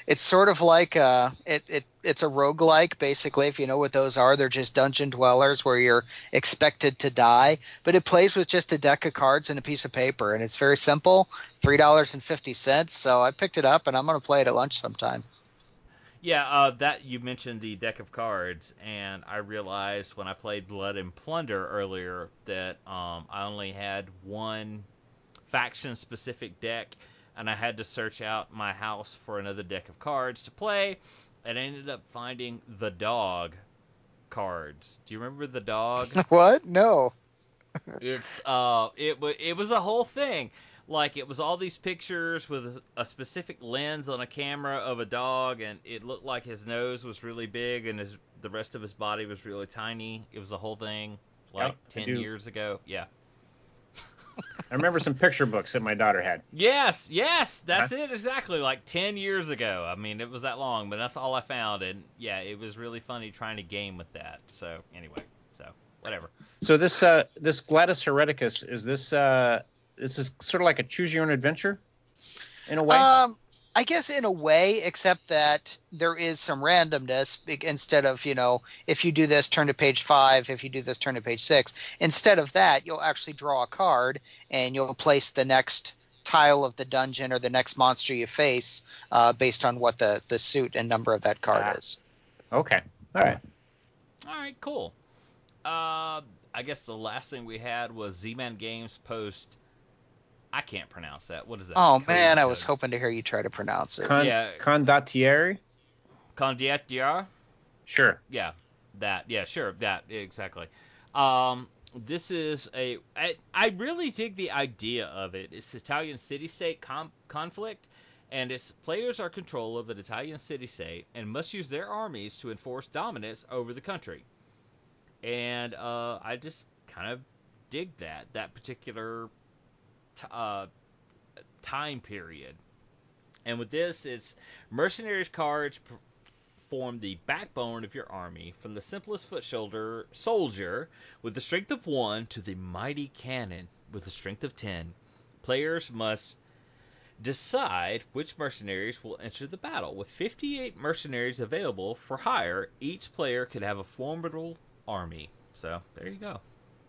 it's sort of like uh, it, it it's a roguelike basically if you know what those are. They're just dungeon dwellers where you're expected to die but it plays with just a deck of cards and a piece of paper and it's very simple $3.50 so i picked it up and i'm going to play it at lunch sometime. Yeah uh, that you mentioned the deck of cards and i realized when i played blood and plunder earlier that um, i only had one faction specific deck and I had to search out my house for another deck of cards to play, and I ended up finding the dog cards. Do you remember the dog? what? No. it's uh, it was it was a whole thing. Like it was all these pictures with a specific lens on a camera of a dog, and it looked like his nose was really big and his the rest of his body was really tiny. It was a whole thing, like yep, ten years ago. Yeah. I remember some picture books that my daughter had. Yes, yes, that's huh? it exactly. Like ten years ago. I mean, it was that long, but that's all I found, and yeah, it was really funny trying to game with that. So anyway, so whatever. So this uh, this Gladius Hereticus is this uh, this is sort of like a choose your own adventure, in a way. Um, I guess in a way, except that there is some randomness instead of, you know, if you do this, turn to page five. If you do this, turn to page six. Instead of that, you'll actually draw a card and you'll place the next tile of the dungeon or the next monster you face uh, based on what the, the suit and number of that card ah. is. Okay. All right. All right, cool. Uh, I guess the last thing we had was Z Man Games post I can't pronounce that. What is that? Oh man, I was hoping to hear you try to pronounce it. Con- yeah, condottieri. Condottieri. Sure. Yeah, that. Yeah, sure. That exactly. Um, this is a. I, I really dig the idea of it. It's Italian city-state com- conflict, and its players are control of an Italian city-state and must use their armies to enforce dominance over the country. And uh, I just kind of dig that that particular t- uh, time period. And with this, it's mercenaries cards form the backbone of your army, from the simplest foot shoulder soldier with the strength of one to the mighty cannon with the strength of ten. Players must decide which mercenaries will enter the battle. With 58 mercenaries available for hire, each player could have a formidable army. So there you go.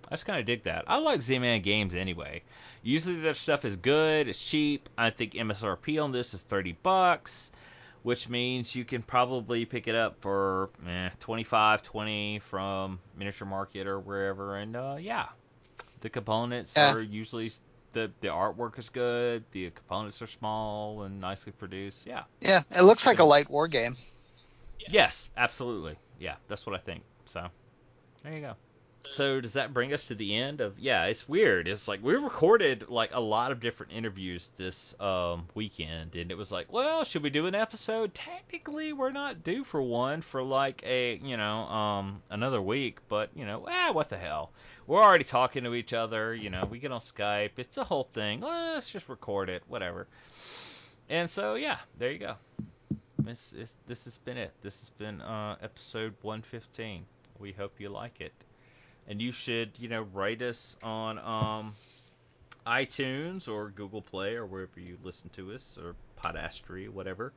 I just kind of dig that. I like Z-Man games anyway. Usually their stuff is good, it's cheap. I think MSRP on this is 30 bucks, which means you can probably pick it up for eh, 25, 20 from Miniature Market or wherever. And uh, yeah, the components yeah. are usually the the artwork is good. The components are small and nicely produced. Yeah. Yeah, it looks like a light war game. Yes, absolutely. Yeah, that's what I think. So, there you go. So does that bring us to the end of? Yeah, it's weird. It's like we recorded like a lot of different interviews this um, weekend, and it was like, well, should we do an episode? Technically, we're not due for one for like a you know um, another week, but you know, ah, what the hell? We're already talking to each other. You know, we get on Skype. It's a whole thing. Let's just record it, whatever. And so yeah, there you go. This, this, this has been it. This has been uh, episode 115. We hope you like it and you should you know rate us on um, iTunes or Google Play or wherever you listen to us or Podastery, whatever.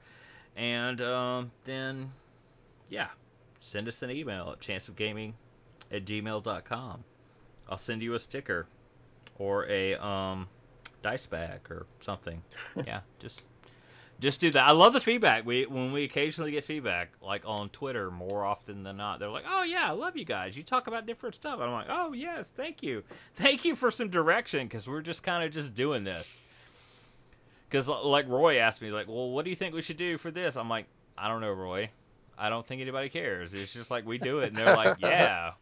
And um, then, yeah, send us an email at chanceofgaming at gmail.com. I'll send you a sticker or a um, dice bag or something. yeah, just just do that. I love the feedback. We when we occasionally get feedback, like on Twitter, more often than not, they're like, "Oh yeah, I love you guys. You talk about different stuff." I'm like, "Oh yes, thank you, thank you for some direction," because we're just kind of just doing this. Because like Roy asked me, like, well, what do you think we should do for this? I'm like, I don't know, Roy. I don't think anybody cares. It's just like we do it, and they're like, yeah.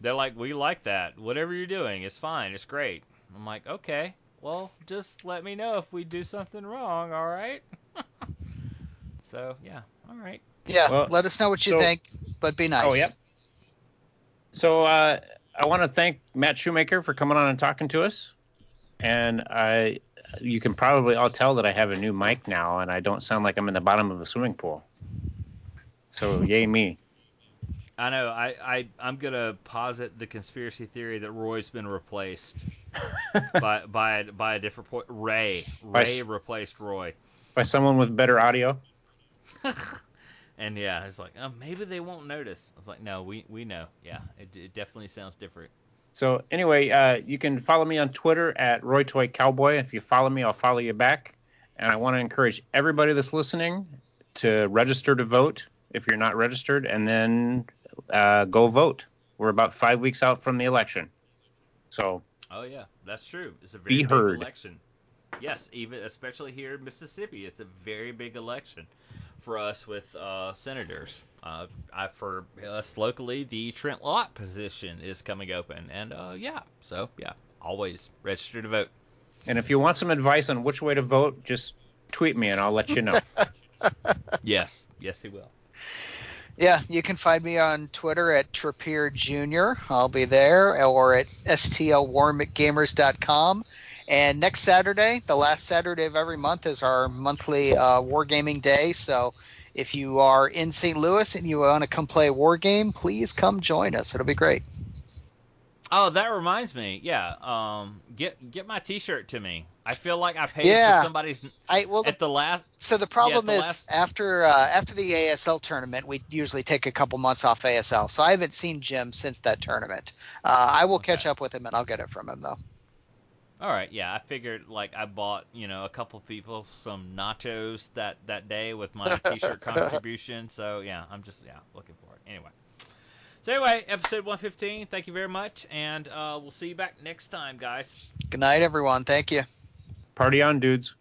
They're like, we like that. Whatever you're doing, it's fine. It's great. I'm like, okay. Well, just let me know if we do something wrong. All right. so yeah, all right. Yeah, Well, let us know what you so- think, but be nice. Oh, yep. So uh, I want to thank Matt Shoemaker for coming on and talking to us. And I, you can probably all tell that I have a new mic now, and I don't sound like I'm in the bottom of a swimming pool. So yay me. I know. I, I I'm gonna posit the conspiracy theory that Roy's been replaced by by by a different point. Ray Ray s- replaced Roy. By someone with better audio. And yeah, it's like, oh, maybe they won't notice. I was like, no, we we know. Yeah, it, it definitely sounds different. So anyway, uh, you can follow me on Twitter at Roy Toy Cowboy. If you follow me, I'll follow you back. And I want to encourage everybody that's listening to register to vote if you're not registered, and then uh, go vote. We're about five weeks out from the election, so Oh yeah, that's true. It's a very big heard. election. Yes, even especially here in Mississippi, it's a very big election for us with uh, senators. Uh, I, for us locally, the Trent Lott position is coming open, and uh, yeah, so yeah, always register to vote. and if you want some advice on which way to vote, just tweet me and I'll let you know. Yes, yes, he will. Yeah, you can find me on Twitter at Trappier Jr. I'll be there, or at stlwargamers.com. And next Saturday, the last Saturday of every month, is our monthly uh, wargaming day. So if you are in St. Louis and you want to come play a war game, please come join us. It'll be great. Oh, that reminds me. Yeah, um, get get my T-shirt to me. I feel like I paid Yeah. for somebody's I well, at the last. So the problem the is last- after uh, after the ASL tournament, we usually take a couple months off ASL. So I haven't seen Jim since that tournament. Uh, I will catch up with him and I'll get it from him though. All right, yeah, I figured like I bought you know a couple people some nachos that that day with my T-shirt contribution. So yeah, I'm just yeah looking for it. Anyway, so anyway, episode 115. Thank you very much, and uh, we'll see you back next time, guys. Good night, everyone. Thank you. Party on, dudes.